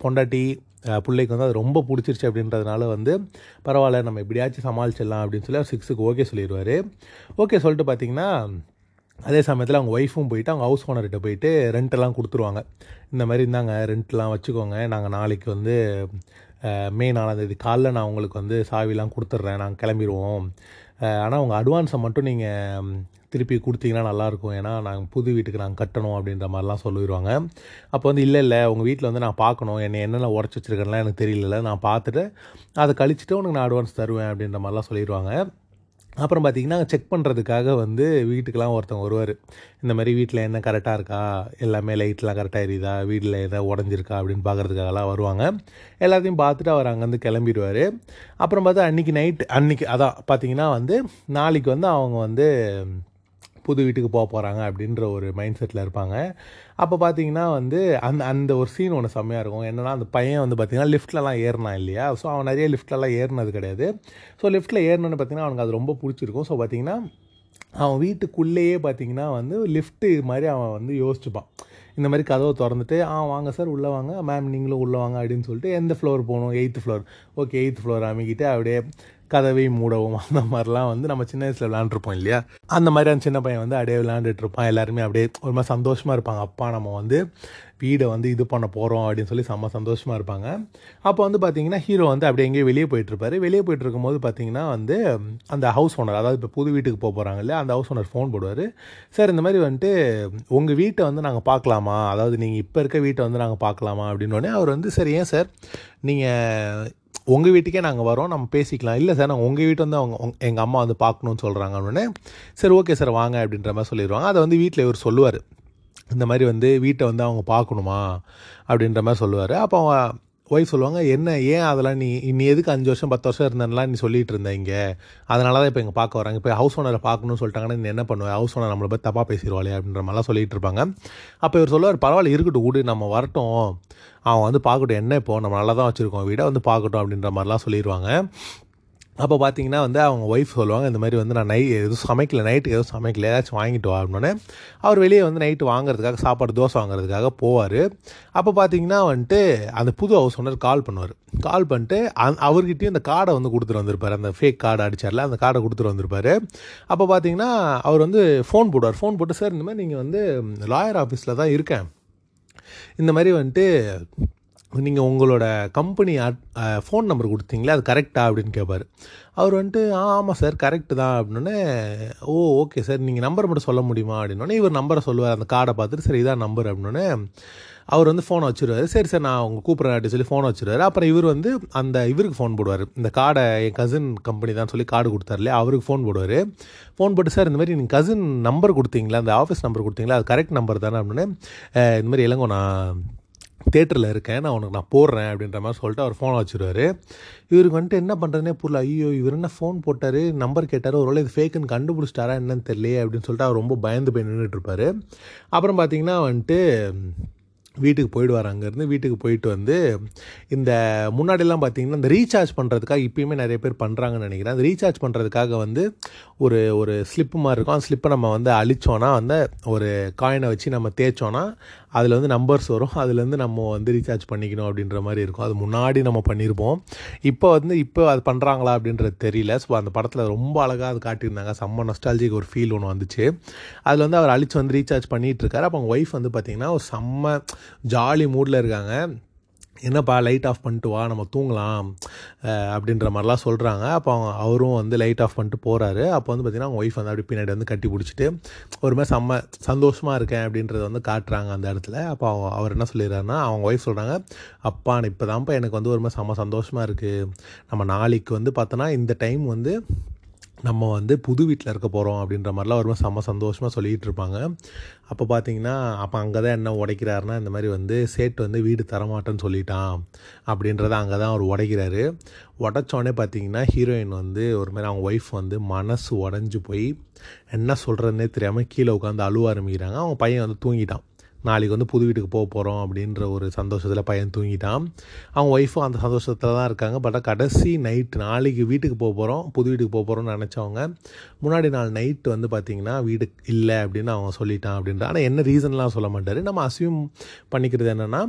Speaker 1: பொண்டாட்டி பிள்ளைக்கு வந்து அது ரொம்ப பிடிச்சிருச்சு அப்படின்றதுனால வந்து பரவாயில்ல நம்ம எப்படியாச்சும் சமாளிச்சிடலாம் அப்படின்னு சொல்லி அவர் சிக்ஸுக்கு ஓகே சொல்லிடுவார் ஓகே சொல்லிட்டு பார்த்தீங்கன்னா அதே சமயத்தில் அவங்க ஒய்ஃபும் போயிட்டு அவங்க ஹவுஸ் ஓனர்கிட்ட போயிட்டு ரெண்ட்டெல்லாம் கொடுத்துருவாங்க. இந்த மாதிரி இருந்தாங்க ரெண்ட்லாம் வச்சுக்கோங்க. நாங்கள் நாளைக்கு வந்து மே நாலாந்தேதி காலைல நான் உங்களுக்கு வந்து சாவிலாம் கொடுத்துட்றேன். நாங்கள் கிளம்பிடுவோம் ஆனால் உங்கள் அட்வான்ஸை மட்டும் நீங்கள் திருப்பி கொடுத்தீங்கன்னா நல்லாயிருக்கும் ஏன்னா நாங்கள் புது வீட்டுக்கு நாங்கள் கட்டணும் அப்படின்ற மாதிரிலாம் சொல்லிடுவாங்க அப்போ வந்து இல்லை இல்லை உங்கள் வீட்டில் வந்து நான் பார்க்கணும் என்னை என்னென்ன உடச்சி வச்சுருக்கேன்லாம் எனக்கு தெரியல நான் பார்த்துட்டு அதை கழிச்சிட்டு உனக்கு நான் அட்வான்ஸ் தருவேன் அப்படின்ற மாதிரிலாம் சொல்லிடுவாங்க அப்புறம் பார்த்திங்கன்னா செக் பண்ணுறதுக்காக வந்து வீட்டுக்கெலாம் ஒருத்தவங்க வருவார். இந்த மாதிரி வீட்டில் என்ன கரெக்டாக இருக்கா? எல்லாமே லைட்லாம் கரெக்டாக எரியுதா? வீட்டில் எதாவது உடஞ்சிருக்கா? அப்படின்னு பார்க்குறதுக்காகலாம் வருவாங்க. எல்லாத்தையும் பார்த்துட்டு அவர் அங்கேருந்து கிளம்பிடுவார். அப்புறம் பார்த்தா அன்றைக்கி நைட் அன்றைக்கி அதான் பார்த்திங்கன்னா வந்து நாளைக்கு வந்து அவங்க வந்து புது வீட்டுக்கு போக போகிறாங்க அப்படின்ற ஒரு மைண்ட் செட்டில் இருப்பாங்க. அப்போ பார்த்தீங்கன்னா வந்து அந்த அந்த ஒரு சீன் ஒன்று செம்மையாக இருக்கும். என்னென்னா அந்த பையன் வந்து பார்த்திங்கன்னா லிஃப்ட்லலாம் ஏறினான் இல்லையா? ஸோ அவன் நிறைய லிஃப்ட்லலாம் ஏறினது கிடையாது. ஸோ லிஃப்ட்டில் ஏறினோன்னு பார்த்தீங்கன்னா அவனுக்கு அது ரொம்ப பிடிச்சிருக்கும். ஸோ பார்த்திங்கன்னா அவன் வீட்டுக்குள்ளேயே பார்த்தீங்கன்னா வந்து லிஃப்ட்டு மாதிரி அவன் வந்து யோசிச்சுப்பான். இந்த மாதிரி கதவை திறந்துட்டு ஆ வாங்க சார் உள்ளே வாங்க. மேம் நீங்களும் உள்ளே வாங்க அப்படின்னு சொல்லிட்டு எந்த ஃப்ளோர் போகணும்? Eighth floor okay eighth floor அமைக்கிட்டு அப்படியே கதவை மூடவும். அந்த மாதிரிலாம் வந்து நம்ம சின்ன வயசில் விளாண்டுருப்போம் இல்லையா? அந்த மாதிரி அந்த சின்ன பையன் வந்து அப்படியே விளாண்டுட்டு இருப்பான் எல்லாருமே அப்படியே ஒரு மாதிரி சந்தோஷமாக இருப்பாங்க. அப்பா நம்ம வந்து வீடை வந்து இது பண்ண போகிறோம் அப்படின்னு சொல்லி செம்ம சந்தோஷமாக இருப்பாங்க. அப்போ வந்து பார்த்தீங்கன்னா ஹீரோ வந்து அப்படியே எங்கேயோ வெளியே போயிட்டுருப்பாரு வெளியே போயிட்டு இருக்கும்போது பார்த்தீங்கன்னா வந்து அந்த ஹவுஸ் ஓனர் அதாவது இப்போ புது வீட்டுக்கு போக போகிறாங்க இல்லையா? அந்த ஹவுஸ் ஓனர் ஃபோன் போடுவார். சார் இந்த மாதிரி வந்துட்டு உங்கள் வீட்டை வந்து நாங்கள் பார்க்கலாமா அதாவது நீங்கள் இப்போ இருக்க வீட்டை வந்து நாங்கள் பார்க்கலாமா அப்படின்னோடனே அவர் வந்து சரி ஏன் சார்? நீங்கள் உங்கள் வீட்டுக்கே நாங்கள் வரோம் நம்ம பேசிக்கலாம். இல்லை சார் நாங்கள் உங்கள் வீட்டை வந்து அவங்க எங்கள் அம்மா வந்து பார்க்கணுன்னு சொல்கிறாங்க உடனே சரி ஓகே சார் வாங்க அப்படின்ற மாதிரி சொல்லிடுவாங்க. அதை வந்து வீட்டில் இவர் சொல்லுவார். இந்த மாதிரி வந்து வீட்டை வந்து அவங்க பார்க்கணுமா அப்படின்ற மாதிரி சொல்லுவார். அப்போ ஒய்ஃப் சொல்லுவாங்க என்ன ஏன் அதெல்லாம் நீ நீ எதுக்கு அஞ்சு வருஷம் பத்து வருஷம் இருந்தேன்லாம் நீ சொல்லிட்டு இருந்த இங்கே? அதனால தான் இப்போ இங்கே பார்க்க வராங்க. இப்போ ஹவுஸ் ஓனரை பார்க்கணும்னு சொல்லிட்டாங்கன்னா நீ என்ன பண்ணுவ? ஹவுஸ் ஓனர் நம்மளை பற்றி தப்பாக பேசிடுவாளே அப்படின்ற மாதிரிலாம் சொல்லிட்டு இருப்பாங்க. அப்போ இவர் சொல்லுவார் பரவாயில்ல இருக்கட்டும் விடு நம்ம வரட்டும். அவன் வந்து பார்க்கட்டும் என்ன இப்போ? நம்ம நல்லா தான் வச்சுருக்கோம். வீடை வந்து பார்க்கட்டும் அப்படின்ற மாதிரிலாம் சொல்லிடுவாங்க அப்போ பார்த்தீங்கன்னா வந்து அவங்க ஒய்ஃப் சொல்லுவாங்க இந்த மாதிரி வந்து நான் நை எதுவும் சமைக்கல நைட்டுக்கு எதுவும் சமைக்கல ஏதாச்சும் வாங்கிட்டு வா அவர் வெளியே வந்து நைட்டு வாங்குறதுக்காக சாப்பாடு தோசை வாங்குறதுக்காக போவார். அப்போ பார்த்தீங்கன்னா வந்துட்டு அந்த புது ஹவுஸ் ஓனர் கால் பண்ணுவார். கால் பண்ணிட்டு அந் அவர்கிட்டயும் இந்த கார்டை வந்து கொடுத்துட்டு வந்திருப்பார். அந்த ஃபேக் கார்டு அடிச்சார்ல அந்த கார்டை கொடுத்துட்டு வந்திருப்பாரு. அப்போ பார்த்தீங்கன்னா அவர் வந்து ஃபோன் போடுவார். ஃபோன் போட்டு சார் இந்த மாதிரி நீங்கள் வந்து லாயர் ஆஃபீஸில் தான் இருக்கேன். இந்த மாதிரி வந்துட்டு நீங்கள் உங்களோட கம்பெனி ஃபோன் நம்பர் கொடுத்தீங்களே அது கரெக்டா அப்படின்னு கேட்பார் அவர் வந்துட்டு ஆ ஆமாம் சார் கரெக்டு தான் அப்படின்னே ஓ ஓகே சார் நீங்கள் நம்பர் மட்டும் சொல்ல முடியுமா? அப்படின்னோடனே இவர் நம்பரை சொல்லுவார் அந்த கார்டை பார்த்துட்டு சரி இதான் நம்பர் அப்படின்னோடனே அவர் வந்து ஃபோனை வச்சுருவாரு. சரி சார் நான் உங்கள் கூப்பிட்றேன் அப்படின்னு சொல்லி ஃபோனை வச்சுருவாரு. அப்புறம் இவர் வந்து அந்த இவருக்கு ஃபோன் போடுவார். இந்த கார்டை என் கசின் கம்பெனி தான் சொல்லி கார்டு கொடுத்தாரு அவருக்கு ஃபோன் போடுவார். ஃபோன் போட்டு சார் இந்த மாதிரி நீங்கள் கசின் நம்பர் கொடுத்தீங்களா? அந்த ஆஃபீஸ் நம்பர் கொடுத்தீங்களா? அது கரெக்ட் நம்பர் தானே அப்படின்னு இந்த மாதிரி இளங்கோ நான் தேட்டரில் இருக்கேன் நான் உனக்கு நான் போடுறேன் அப்படின்ற மாதிரி சொல்லிட்டு அவர் ஃபோனை வச்சுருவாரு. இவருக்கு வந்துட்டு என்ன பண்ணுறதுனே புரியல. ஐயோ இவர் என்ன ஃபோன் போட்டார் நம்பர் கேட்டார் ஒரு வேளை இது ஃபேக்குன்னு கண்டுபிடிச்சிட்டாரா என்னன்னு தெரியலையே அப்படின்னு சொல்லிட்டு அவர் ரொம்ப பயந்து போய் நின்றுட்டுருப்பார் அப்புறம் பார்த்திங்கன்னா வந்துட்டு வீட்டுக்கு போயிடுவார் அங்கேருந்து. வீட்டுக்கு போயிட்டு வந்து இந்த முன்னாடிலாம் பார்த்தீங்கன்னா இந்த ரீசார்ஜ் பண்ணுறதுக்காக இப்பயுமே நிறைய பேர் பண்ணுறாங்கன்னு நினைக்கிறேன். அந்த ரீசார்ஜ் பண்ணுறதுக்காக வந்து ஒரு ஒரு ஸ்லிப்பு மாதிரி இருக்கும். அந்த ஸ்லிப்பை நம்ம வந்து அழிச்சோன்னா வந்து ஒரு காயினை வச்சு நம்ம தேய்ச்சோன்னா அதில் வந்து நம்பர்ஸ் வரும். அதுலேருந்து நம்ம வந்து ரீசார்ஜ் பண்ணிக்கணும் அப்படின்ற மாதிரி இருக்கும். அது முன்னாடி நம்ம பண்ணியிருப்போம் இப்போ வந்து இப்போ அது பண்ணுறாங்களா அப்படின்றது தெரியல. ஸோ அந்த படத்தில் ரொம்ப அழகாக அது காட்டியிருந்தாங்க. செம்ம நஸ்டாலஜிக்கு ஒரு ஃபீல் ஒன்று வந்துச்சு. அதில் வந்து அவர் அழிச்சு வந்து ரீசார்ஜ் பண்ணிகிட்ருக்காரு அப்போ அவங்க ஒய்ஃப் வந்து பார்த்திங்கன்னா ஒரு செம்ம ஜாலி மூடில் இருக்காங்க. என்னப்பா லைட் ஆஃப் பண்ணிட்டு வா நம்ம தூங்கலாம் அப்படின்ற மாதிரிலாம் சொல்கிறாங்க அப்போ அவங்க அவரும் வந்து லைட் ஆஃப் பண்ணிட்டு போகிறாரு அப்போ வந்து பார்த்திங்கன்னா அவங்க ஒய்ஃப் வந்து அப்படி பின்னாடி வந்து கட்டி பிடிச்சிட்டு ஒரு மாதிரி செம்ம சந்தோஷமாக இருக்கேன் அப்படின்றத வந்து காட்டுறாங்க அந்த இடத்துல. அப்போ அவங்க அவர் என்ன சொல்லிடுறாருன்னா அவங்க ஒய்ஃப் சொல்கிறாங்க அப்பா இப்போ தான்ப்பா எனக்கு வந்து ஒரு மாதிரி செம்ம சந்தோஷமாக இருக்குது நம்ம நாளைக்கு வந்து பார்த்தோன்னா இந்த டைம் வந்து நம்ம வந்து புது வீட்டில் இருக்க போகிறோம் அப்படின்ற மாதிரிலாம் ஒரு மாதிரி செம்ம சந்தோஷமாக சொல்லிகிட்டு இருப்பாங்க. அப்போ பார்த்தீங்கன்னா அப்போ அங்கே தான் என்ன உடைக்கிறாருன்னா இந்த மாதிரி வந்து சேட்டு வந்து வீடு தரமாட்டேன்னு சொல்லிட்டான் அப்படின்றத அங்கே தான் அவர் உடைக்கிறாரு. உடச்சோடனே பார்த்தீங்கன்னா ஹீரோயின் வந்து ஒரு மாதிரி அவங்க ஒய்ஃப் வந்து மனசு உடஞ்சி போய் என்ன சொல்கிறதுனே தெரியாமல் கீழே உட்காந்து அழுவ ஆரம்பிக்கிறாங்க. அவங்க பையன் வந்து தூங்கிட்டான். நாளைக்கு வந்து புது வீட்டுக்கு போக போகிறோம் அப்படின்ற ஒரு சந்தோஷத்தில் பையன் தூங்கிட்டான். அவங்க ஒய்ஃபும் அந்த சந்தோஷத்தில் தான் இருக்காங்க. பட் கடைசி நைட்டு நாளைக்கு வீட்டுக்கு போக போகிறோம் புது வீட்டுக்கு போக போகிறோம்னு நினச்சவங்க முன்னாடி நாள் நைட்டு வந்து பார்த்திங்கன்னா வீடு இல்லை அப்படின்னு அவங்க சொல்லிட்டான் அப்படின்ற. ஆனால் என்ன ரீசன்லாம் சொல்ல மாட்டார். நம்ம அசியூம் பண்ணிக்கிறது என்னென்னா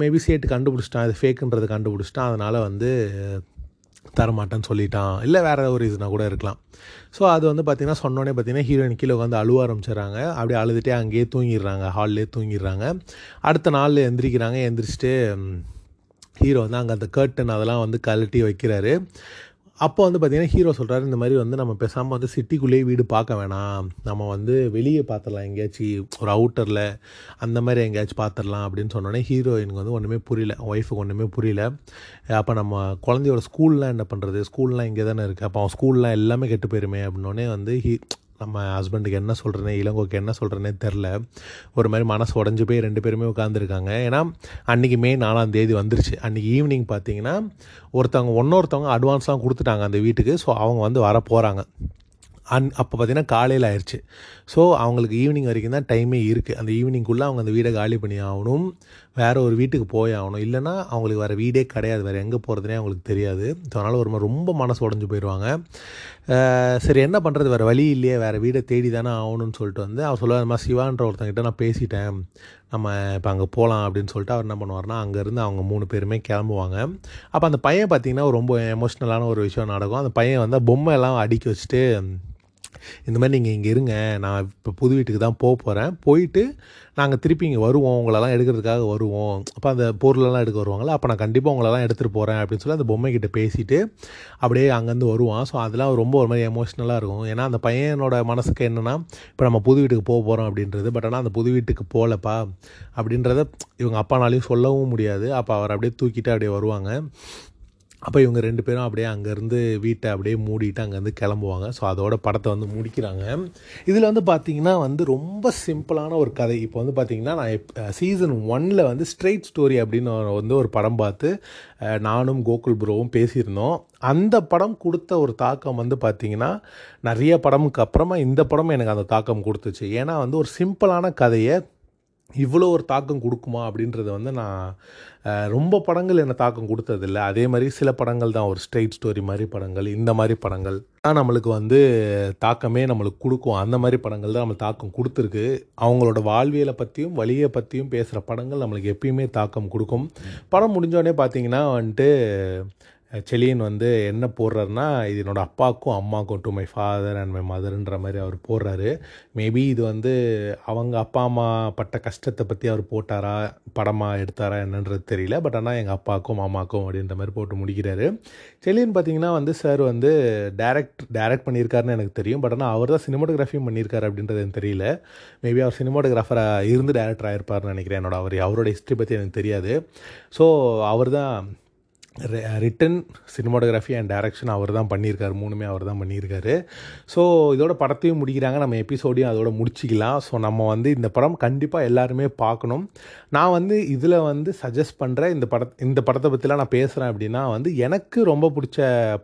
Speaker 1: மேபி சேட்டு கண்டுபிடிச்சிட்டான். இது ஃபேக்குன்றது கண்டுபிடிச்சிட்டான். அதனால் வந்து தரமாட்டேன்னு சொல்லிட்டான். இல்லை வேறு ஏதாவது ஒரு ரீசனாக கூட இருக்கலாம். ஸோ அது வந்து பார்த்திங்கன்னா சொன்னோடனே பார்த்தீங்கன்னா ஹீரோயின் கீழே உட்காந்து அழுவ ஆரம்பிச்சிடுறாங்க. அப்படியே அழுதுகிட்டே அங்கேயே தூங்கிடுறாங்க. ஹால்லேயே தூங்கிடுறாங்க. அடுத்த நாள் எந்திரிக்கிறாங்க. எந்திரிச்சிட்டு ஹீரோ வந்து அங்கே அந்த கர்ட்டன் அதெல்லாம் வந்து கழட்டி வைக்கிறாரு. அப்போ வந்து பார்த்திங்கன்னா ஹீரோ சொல்கிறாரு இந்த மாதிரி வந்து நம்ம பேசாமல் வந்து சிட்டிக்குள்ளேயே வீடு பார்க்க வேணாம். நம்ம வந்து வெளியே பார்த்துடலாம் எங்கேயாச்சும் ஒரு அவுட்டரில் அந்த மாதிரி எங்கேயாச்சும் பார்த்துடலாம் அப்படின்னு சொன்னோடனே ஹீரோயினுக்கு வந்து ஒன்றுமே புரியல ஒய்ஃபுக்கு ஒன்றுமே புரியல. அப்போ நம்ம குழந்தையோட ஸ்கூல்லாம் என்ன பண்ணுறது ஸ்கூல்லாம் இங்கே தானே இருக்குது அப்போ அவன் ஸ்கூல்லாம் எல்லாமே கெட்டு போயிருமே அப்படின்னோடனே வந்து ஹீ நம்ம ஹஸ்பண்டுக்கு என்ன சொல்கிறேனே இளங்கோக்கு என்ன சொல்கிறேனே தெரில. ஒரு மாதிரி மனசு உடஞ்சி போய் ரெண்டு பேருமே உட்காந்துருக்காங்க ஏன்னா அன்றைக்கி மே நாலாம் தேதி வந்துருச்சு. அன்றைக்கி ஈவினிங் பார்த்தீங்கன்னா ஒருத்தவங்க ஒன்னொருத்தவங்க அட்வான்ஸ்லாம் கொடுத்துட்டாங்க அந்த வீட்டுக்கு. ஸோ அவங்க வந்து வர போகிறாங்க அன் அப்போ பார்த்தீங்கன்னா காலையில் ஆயிடுச்சு ஸோ அவங்களுக்கு ஈவினிங் வரைக்கும் தான் டைமே இருக்குது அந்த ஈவினிங்குள்ளே அவங்க அந்த வீடை காலி பண்ணி ஆகணும். வேறு ஒரு வீட்டுக்கு போய் ஆகணும். இல்லைனா அவங்களுக்கு வேறு வீடே கிடையாது. வேறு எங்கே போகிறதுனே அவங்களுக்கு தெரியாது. ஸோ அதனால் ஒரு மாதிரி ரொம்ப மனசு உடஞ்சி போயிடுவாங்க சரி என்ன பண்ணுறது வேறு வழி இல்லையே. வேறு வீடை தேடி தானே ஆகணும்னு சொல்லிட்டு வந்து அவர் சொல்லுவார் இந்த மாதிரி சிவான்ற ஒருத்தங்கிட்ட நான் பேசிட்டேன். நம்ம இப்போ அங்கே போகலாம் அப்படின்னு சொல்லிட்டு அவர் என்ன பண்ணுவார்னா அங்கேருந்து அவங்க மூணு பேருமே கிளம்புவாங்க. அப்போ அந்த பையன் பார்த்திங்கன்னா ரொம்ப எமோஷ்னலான ஒரு விஷயம் நடக்கும். அந்த பையன் வந்து பொம்மை எல்லாம் அடிக்க வச்சுட்டு இந்த மாதிரி நீங்கள் இங்கே இருங்க நான் இப்போ புது வீட்டுக்கு தான் போக போகிறேன் போயிட்டு நாங்கள் திருப்பி இங்கே வருவோம். உங்களெல்லாம் எடுக்கிறதுக்காக வருவோம். அப்போ அந்த பொருளெல்லாம் எடுக்க வருவாங்களா அப்போ நான் கண்டிப்பாக உங்களெல்லாம் எடுத்துகிட்டு போகிறேன் அப்படின்னு சொல்லி அந்த பொம்மைக்கிட்ட பேசிட்டு அப்படியே அங்கேருந்து வருவான். ஸோ அதெல்லாம் ரொம்ப ஒரு மாதிரி எமோஷ்னலாக இருக்கும். ஏன்னா அந்த பையனோட மனசுக்கு என்னென்னா இப்போ நம்ம புது வீட்டுக்கு போக போகிறோம் அப்படின்றது பட் ஆனால் அந்த புது வீட்டுக்கு போகலப்பா அப்படின்றத இவங்க அப்பானாலையும் சொல்லவும் முடியாது. அப்போ அவர் அப்படியே தூக்கிட்டு அப்படியே வருவாங்க. அப்போ இவங்க ரெண்டு பேரும் அப்படியே அங்கேருந்து வீட்டை அப்படியே மூடிட்டு அங்கேருந்து கிளம்புவாங்க. ஸோ அதோட படத்தை வந்து முடிக்கிறாங்க. இதில் வந்து பார்த்தீங்கன்னா வந்து ரொம்ப சிம்பிளான ஒரு கதை. இப்போ வந்து பார்த்தீங்கன்னா நான் சீசன் ஒன்னில் வந்து ஸ்ட்ரெயிட் ஸ்டோரி அப்படின்னு வந்து ஒரு படம் பார்த்து நானும் கோகுல் ப்ரோவும் பேசியிருந்தோம். அந்த படம் கொடுத்த ஒரு தாக்கம் வந்து பார்த்திங்கன்னா நிறைய படமுக்கு அப்புறமா இந்த படம் எனக்கு அந்த தாக்கம் கொடுத்துச்சு. ஏன்னா வந்து ஒரு சிம்பிளான கதையை இவ்வளோ ஒரு தாக்கம் கொடுக்குமா அப்படின்றத வந்து நான் ரொம்ப படங்கள் என்ன தாக்கம் கொடுத்ததில்ல. அதே மாதிரி சில படங்கள் தான் ஒரு ஸ்ட்ரெயிட் ஸ்டோரி மாதிரி படங்கள் இந்த மாதிரி படங்கள். தான் நம்மளுக்கு வந்து தாக்கமே நம்மளுக்கு கொடுக்கும். அந்த மாதிரி படங்கள் தான் நம்மளுக்கு தாக்கம் கொடுத்துருக்கு. அவங்களோட வாழ்வியலை பற்றியும் வழியை பற்றியும் பேசுகிற படங்கள் நம்மளுக்கு எப்பயுமே தாக்கம் கொடுக்கும். படம் முடிஞ்சோடனே பார்த்தீங்கன்னா வந்துட்டு செலியன் வந்து என்ன போடுறாருன்னா இது என்னோடய அப்பாவுக்கும் அம்மாவுக்கும் to my father and my மதர்ன்ற மாதிரி அவர் போடுறாரு. மேபி இது வந்து அவங்க அப்பா அம்மா பட்ட கஷ்டத்தை பற்றி அவர் போட்டாரா படமாக எடுத்தாரா என்னன்றது தெரியல. பட் ஆனால் எங்கள் அப்பாவுக்கும் அம்மாக்கும் அப்படின்ற மாதிரி போட்டு முடிக்கிறாரு. செலியன் பார்த்தீங்கன்னா வந்து சார் வந்து டேரக்ட் டேரக்ட் பண்ணியிருக்காருன்னு எனக்கு தெரியும். பட் ஆனால் அவர் தான் சினிமாட்டோகிராஃபியும் பண்ணியிருக்காரு அப்படின்றது எனக்கு தெரியல. மேபி அவர் சினிமாட்டோகிராஃபராக இருந்து டேரக்டர் ஆகிருப்பார்னு நினைக்கிறேன். என்னோட அவர் அவரோட ஹிஸ்ட்ரி பற்றி எனக்கு தெரியாது. ஸோ அவர் தான் ரிட்டன் சினிமாட்டோகிராஃபி அண்ட் டைரக்ஷன் அவர் தான் பண்ணியிருக்காரு. மூணுமே அவர் தான் பண்ணியிருக்காரு. ஸோ இதோட படத்தையும் முடிக்கிறாங்க. நம்ம எபிசோடையும் அதோட முடிச்சிக்கலாம். ஸோ நம்ம வந்து இந்த படம் கண்டிப்பாக எல்லாருமே பார்க்கணும். நான் வந்து இதில் வந்து சஜஸ்ட் பண்ணுற இந்த பட இந்த படத்தை பற்றிலாம் நான் பேசுகிறேன் அப்படின்னா வந்து எனக்கு ரொம்ப பிடிச்ச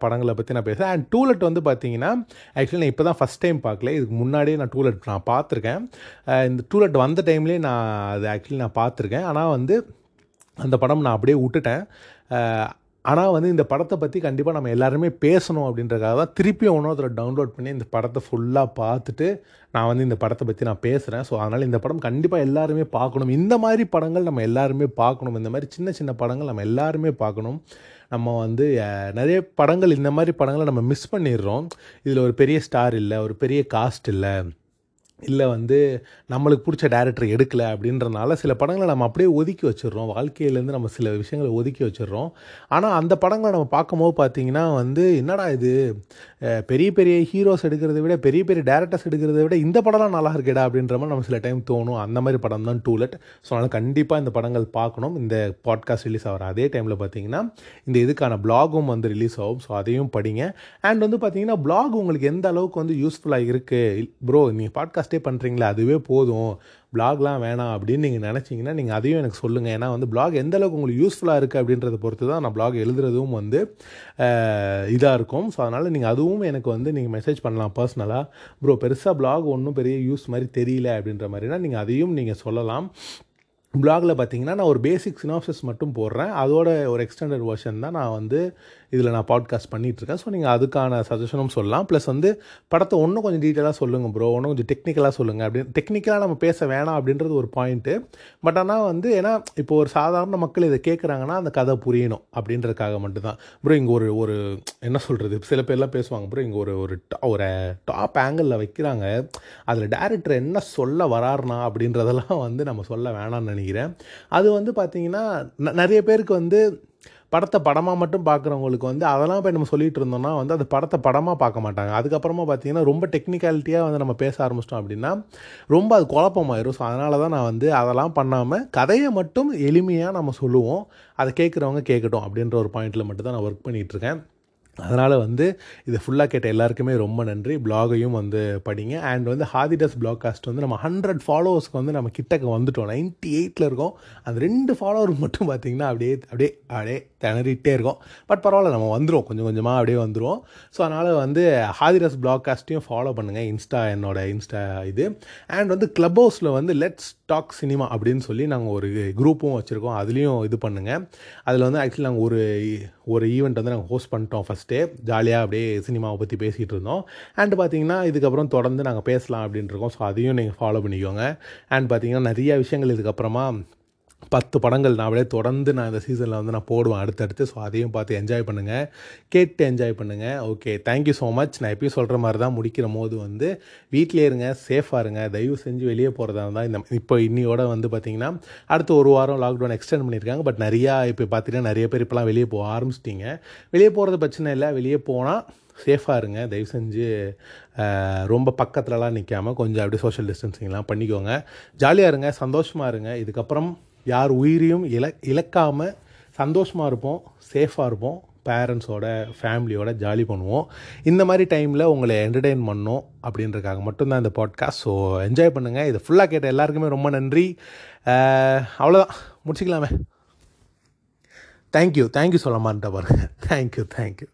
Speaker 1: படங்களை பற்றி நான் பேசுகிறேன் அண்ட் டூலெட் வந்து பார்த்தீங்கன்னா ஆக்சுவலி நான் இப்போ தான் ஃபஸ்ட் டைம் பார்க்கல. இதுக்கு முன்னாடியே நான் டூலெட் நான் பார்த்துருக்கேன். Uh, இந்த டூலெட் வந்த டைம்லேயே நான் அது ஆக்சுவலி நான் பார்த்துருக்கேன். ஆனால் வந்து அந்த படம் நான் அப்படியே விட்டுட்டேன். Uh, ஆனால் வந்து இந்த படத்தை பற்றி கண்டிப்பாக நம்ம எல்லாருமே பேசணும் அப்படின்றக்காக தான் திருப்பியும் ஒன்றும் டவுன்லோட் பண்ணி இந்த படத்தை ஃபுல்லாக பார்த்துட்டு நான் வந்து இந்த படத்தை பற்றி நான் பேசுகிறேன் ஸோ அதனால் இந்த படம் கண்டிப்பாக எல்லாருமே பார்க்கணும். இந்த மாதிரி படங்கள் நம்ம எல்லாருமே பார்க்கணும். இந்த மாதிரி சின்ன சின்ன படங்கள் நம்ம எல்லாருமே பார்க்கணும். நம்ம வந்து நிறைய படங்கள் இந்த மாதிரி படங்களை நம்ம மிஸ் பண்ணிடுறோம். இதில் ஒரு பெரிய ஸ்டார் இல்லை ஒரு பெரிய காஸ்ட் இல்லை. இல்லை வந்து நம்மளுக்கு பிடிச்ச டேரக்டர் எடுக்கலை அப்படின்றனால சில படங்களை நம்ம அப்படியே ஒதுக்கி வச்சிடுறோம். வாழ்க்கையிலேருந்து நம்ம சில விஷயங்களை ஒதுக்கி வச்சிடுறோம். ஆனால் அந்த படங்களை நம்ம பார்க்கும்போது பார்த்தீங்கன்னா வந்து என்னடா இது? பெரிய பெரிய ஹீரோஸ் எடுக்கிறத விட பெரிய பெரிய டேரக்டர்ஸ் எடுக்கிறத விட இந்த படம்லாம் நல்லா இருக்கேடா அப்படின்ற மாதிரி நம்ம சில டைம் தோணும். அந்த மாதிரி படம் தான் டூலெட் ஸோ அதனால் கண்டிப்பாக இந்த படங்கள் பார்க்கணும். இந்த பாட்காஸ்ட் ரிலீஸ் ஆகிற அதே டைமில் பார்த்தீங்கன்னா இந்த இதுக்கான பிளாகும் வந்து ரிலீஸ் ஆகும். ஸோ அதையும் படிங்க. அண்ட் வந்து பார்த்தீங்கன்னா பிளாக் உங்களுக்கு எந்த அளவுக்கு வந்து யூஸ்ஃபுல்லாக இருக்குது ப்ரோ நீங்கள் பாட்காஸ்ட்டே பண்ணுறீங்களா அதுவே போதும். பிளாக்லாம் வேணாம் அப்படின்னு நீங்கள் நினச்சிங்கன்னா நீங்கள் அதையும் எனக்கு சொல்லுங்கள் ஏன்னா வந்து பிளாக் எந்த அளவுக்கு உங்களுக்கு யூஸ்ஃபுல்லாக இருக்குது அப்படின்றத பொறுத்து தான் நான் பிளாக் எழுதுறதும் வந்து இதாக இருக்கும். ஸோ அதனால் நீங்கள் அதுவும் எனக்கு வந்து நீங்கள் மெசேஜ் பண்ணலாம் பர்சனலாக ப்ரோ பெருசாக பிளாக் ஒன்றும் பெரிய யூஸ் மாதிரி தெரியல அப்படின்ற மாதிரினா நீங்கள் அதையும் நீங்கள் சொல்லலாம். பிளாகில் பார்த்தீங்கன்னா நான் ஒரு பேசிக் சினாப்சிஸ் மட்டும் போடுறேன். அதோட ஒரு எக்ஸ்டெண்டட் வெர்ஷன் தான் நான் வந்து இதில் நான் பாட்காஸ்ட் பண்ணிகிட்ருக்கேன். ஸோ நீங்கள் அதுக்கான சஜஷனும் சொல்லலாம். ப்ளஸ் வந்து படத்தை ஒன்றும் கொஞ்சம் டீட்டெயிலாக சொல்லுங்கள் ப்ரோ ஒன்றும் கொஞ்சம் டெக்னிக்கலாக சொல்லுங்கள் அப்படின்னு டெக்னிக்கலாக நம்ம பேச வேணாம் அப்படின்றது ஒரு பாயிண்ட்டு பட் ஆனால் வந்து ஏன்னா இப்போ ஒரு சாதாரண மக்கள் இதை கேட்குறாங்கன்னா அந்த கதை புரியணும் அப்படின்றதுக்காக மட்டும்தான். ப்ரோ இங்கே ஒரு ஒரு என்ன சொல்கிறது சில பேர்லாம் பேசுவாங்க ப்ரோ இங்கே ஒரு ஒரு ஒரு டாப் ஆங்கிளில் வைக்கிறாங்க. அதில் டேரக்டர் என்ன சொல்ல வராருனா அப்படின்றதெல்லாம் வந்து நம்ம சொல்ல வேணாம்னு நினைக்கிறேன். அது வந்து பார்த்திங்கன்னா ந- நிறைய பேருக்கு வந்து படத்தை படமாக மட்டும் பார்க்குறவங்களுக்கு வந்து அதெல்லாம் போய் நம்ம சொல்லிட்டு இருந்தோம்னா வந்து அந்த படத்தை படமாக பார்க்க மாட்டாங்க. அதுக்கப்புறமா பார்த்தீங்கன்னா ரொம்ப டெக்னிக்காலிட்டியாக வந்து நம்ம பேச ஆரம்பிச்சிட்டோம் அப்படின்னா ரொம்ப அது குழப்பமாயிரும். ஸோ அதனால தான் நான் வந்து அதெல்லாம் பண்ணாமல் கதையை மட்டும் எளிமையாக நம்ம சொல்லுவோம். அதை கேட்குறவங்க கேட்கட்டும் அப்படின்ற ஒரு பாயிண்டில் மட்டும் தான் நான் ஒர்க் பண்ணிகிட்ருக்கேன் அதனால் வந்து இது ஃபுல்லாக கேட்ட எல்லாருக்குமே ரொம்ப நன்றி. பிளாகையும் வந்து படிங்க. அண்ட் வந்து ஹாதிடஸ் பிளாக்காஸ்ட் வந்து நம்ம ஹண்ட்ரட் ஃபாலோவர்ஸ்க்கு வந்து நம்ம கிட்டக்கு வந்துட்டோம். நைன்ட்டி எயிட்டில் இருக்கோம். அந்த ரெண்டு ஃபாலோவர் மட்டும் பார்த்திங்கன்னா அப்படியே அப்படியே அப்படியே திணறிட்டே இருக்கோம். பட் பரவாயில்ல நம்ம வந்துடும் கொஞ்சம் கொஞ்சமாக அப்படியே வந்துடும் ஸோ அதனால் வந்து ஹாதிரஸ் பிளாக்காஸ்ட்டையும் ஃபாலோ பண்ணுங்கள் இன்ஸ்டா என்னோட இன்ஸ்டா இது. அண்ட் வந்து க்ளப் ஹவுஸில் வந்து லெட்ஸ் டாக் சினிமா அப்படின்னு சொல்லி நாங்கள் ஒரு குரூப்பும் வச்சுருக்கோம். அதுலேயும் இது பண்ணுங்கள் அதில் வந்து ஆக்சுவலி நாங்கள் ஒரு e, ஒரு ஈவெண்ட் வந்து நாங்கள் ஹோஸ்ட் பண்ணிட்டோம் ஃபஸ்ட்டே ஜாலியாக அப்படியே சினிமாவை பற்றி பேசிகிட்டு இருந்தோம். அண்ட் பார்த்தீங்கன்னா இதுக்கப்புறம் தொடர்ந்து நாங்கள் பேசலாம் அப்படின்ட்டு இருக்கோம். ஸோ அதையும் நீங்கள் ஃபாலோ பண்ணிக்கோங்க. அண்ட் பார்த்திங்கன்னா நிறைய விஷயங்கள் இதுக்கப்புறமா பத்து படங்கள் நான் அப்படியே தொடர்ந்து நான் இந்த சீசனில் வந்து நான் போடுவேன் அடுத்தடுத்து. ஸோ அதையும் பார்த்து என்ஜாய் பண்ணுங்கள் கேட்டு என்ஜாய் பண்ணுங்கள் ஓகே தேங்க்யூ ஸோ மச் நான் எப்பயும் சொல்கிற மாதிரி தான் முடிக்கிற போது வந்து வீட்டிலே இருங்க சேஃபாக இருங்க. தயவு செஞ்சு வெளியே போகிறதா இருந்தால் இந்த இப்போ இன்னியோட வந்து பார்த்திங்கன்னா அடுத்த ஒரு வாரம் லாக்டவுன் எக்ஸ்டெண்ட் பண்ணியிருக்காங்க. பட் நிறையா இப்போ பார்த்தீங்கன்னா நிறைய பேர் இப்போலாம் வெளியே போக ஆரம்பிச்சிட்டிங்க. வெளியே போகிறது பிரச்சனை இல்லை. வெளியே போனால் சேஃபாக இருங்க. தயவு செஞ்சு ரொம்ப பக்கத்துலலாம் நிற்காமல் கொஞ்சம் அப்படியே சோஷியல் டிஸ்டன்சிங்லாம் பண்ணிக்கோங்க. ஜாலியாக இருங்க சந்தோஷமாக இருங்க. இதுக்கப்புறம் யார் உயிரையும் இல இழக்காமல் சந்தோஷமாக இருப்போம் சேஃபாக இருப்போம் பேரண்ட்ஸோட ஃபேமிலியோட ஜாலி பண்ணுவோம். இந்த மாதிரி டைமில் உங்களை என்டர்டெயின் பண்ணோம் அப்படின்றக்காக மட்டும்தான் இந்த பாட்காஸ்ட் ஸோ என்ஜாய் பண்ணுங்கள் இதை ஃபுல்லாக கேட்ட எல்லாருக்குமே ரொம்ப நன்றி. அவ்வளோதான் முடிச்சிக்கலாமே. தேங்க்யூ தேங்க்யூ சொல்ல மாட்டேன் பாருங்கள் தேங்க்யூ தேங்க்யூ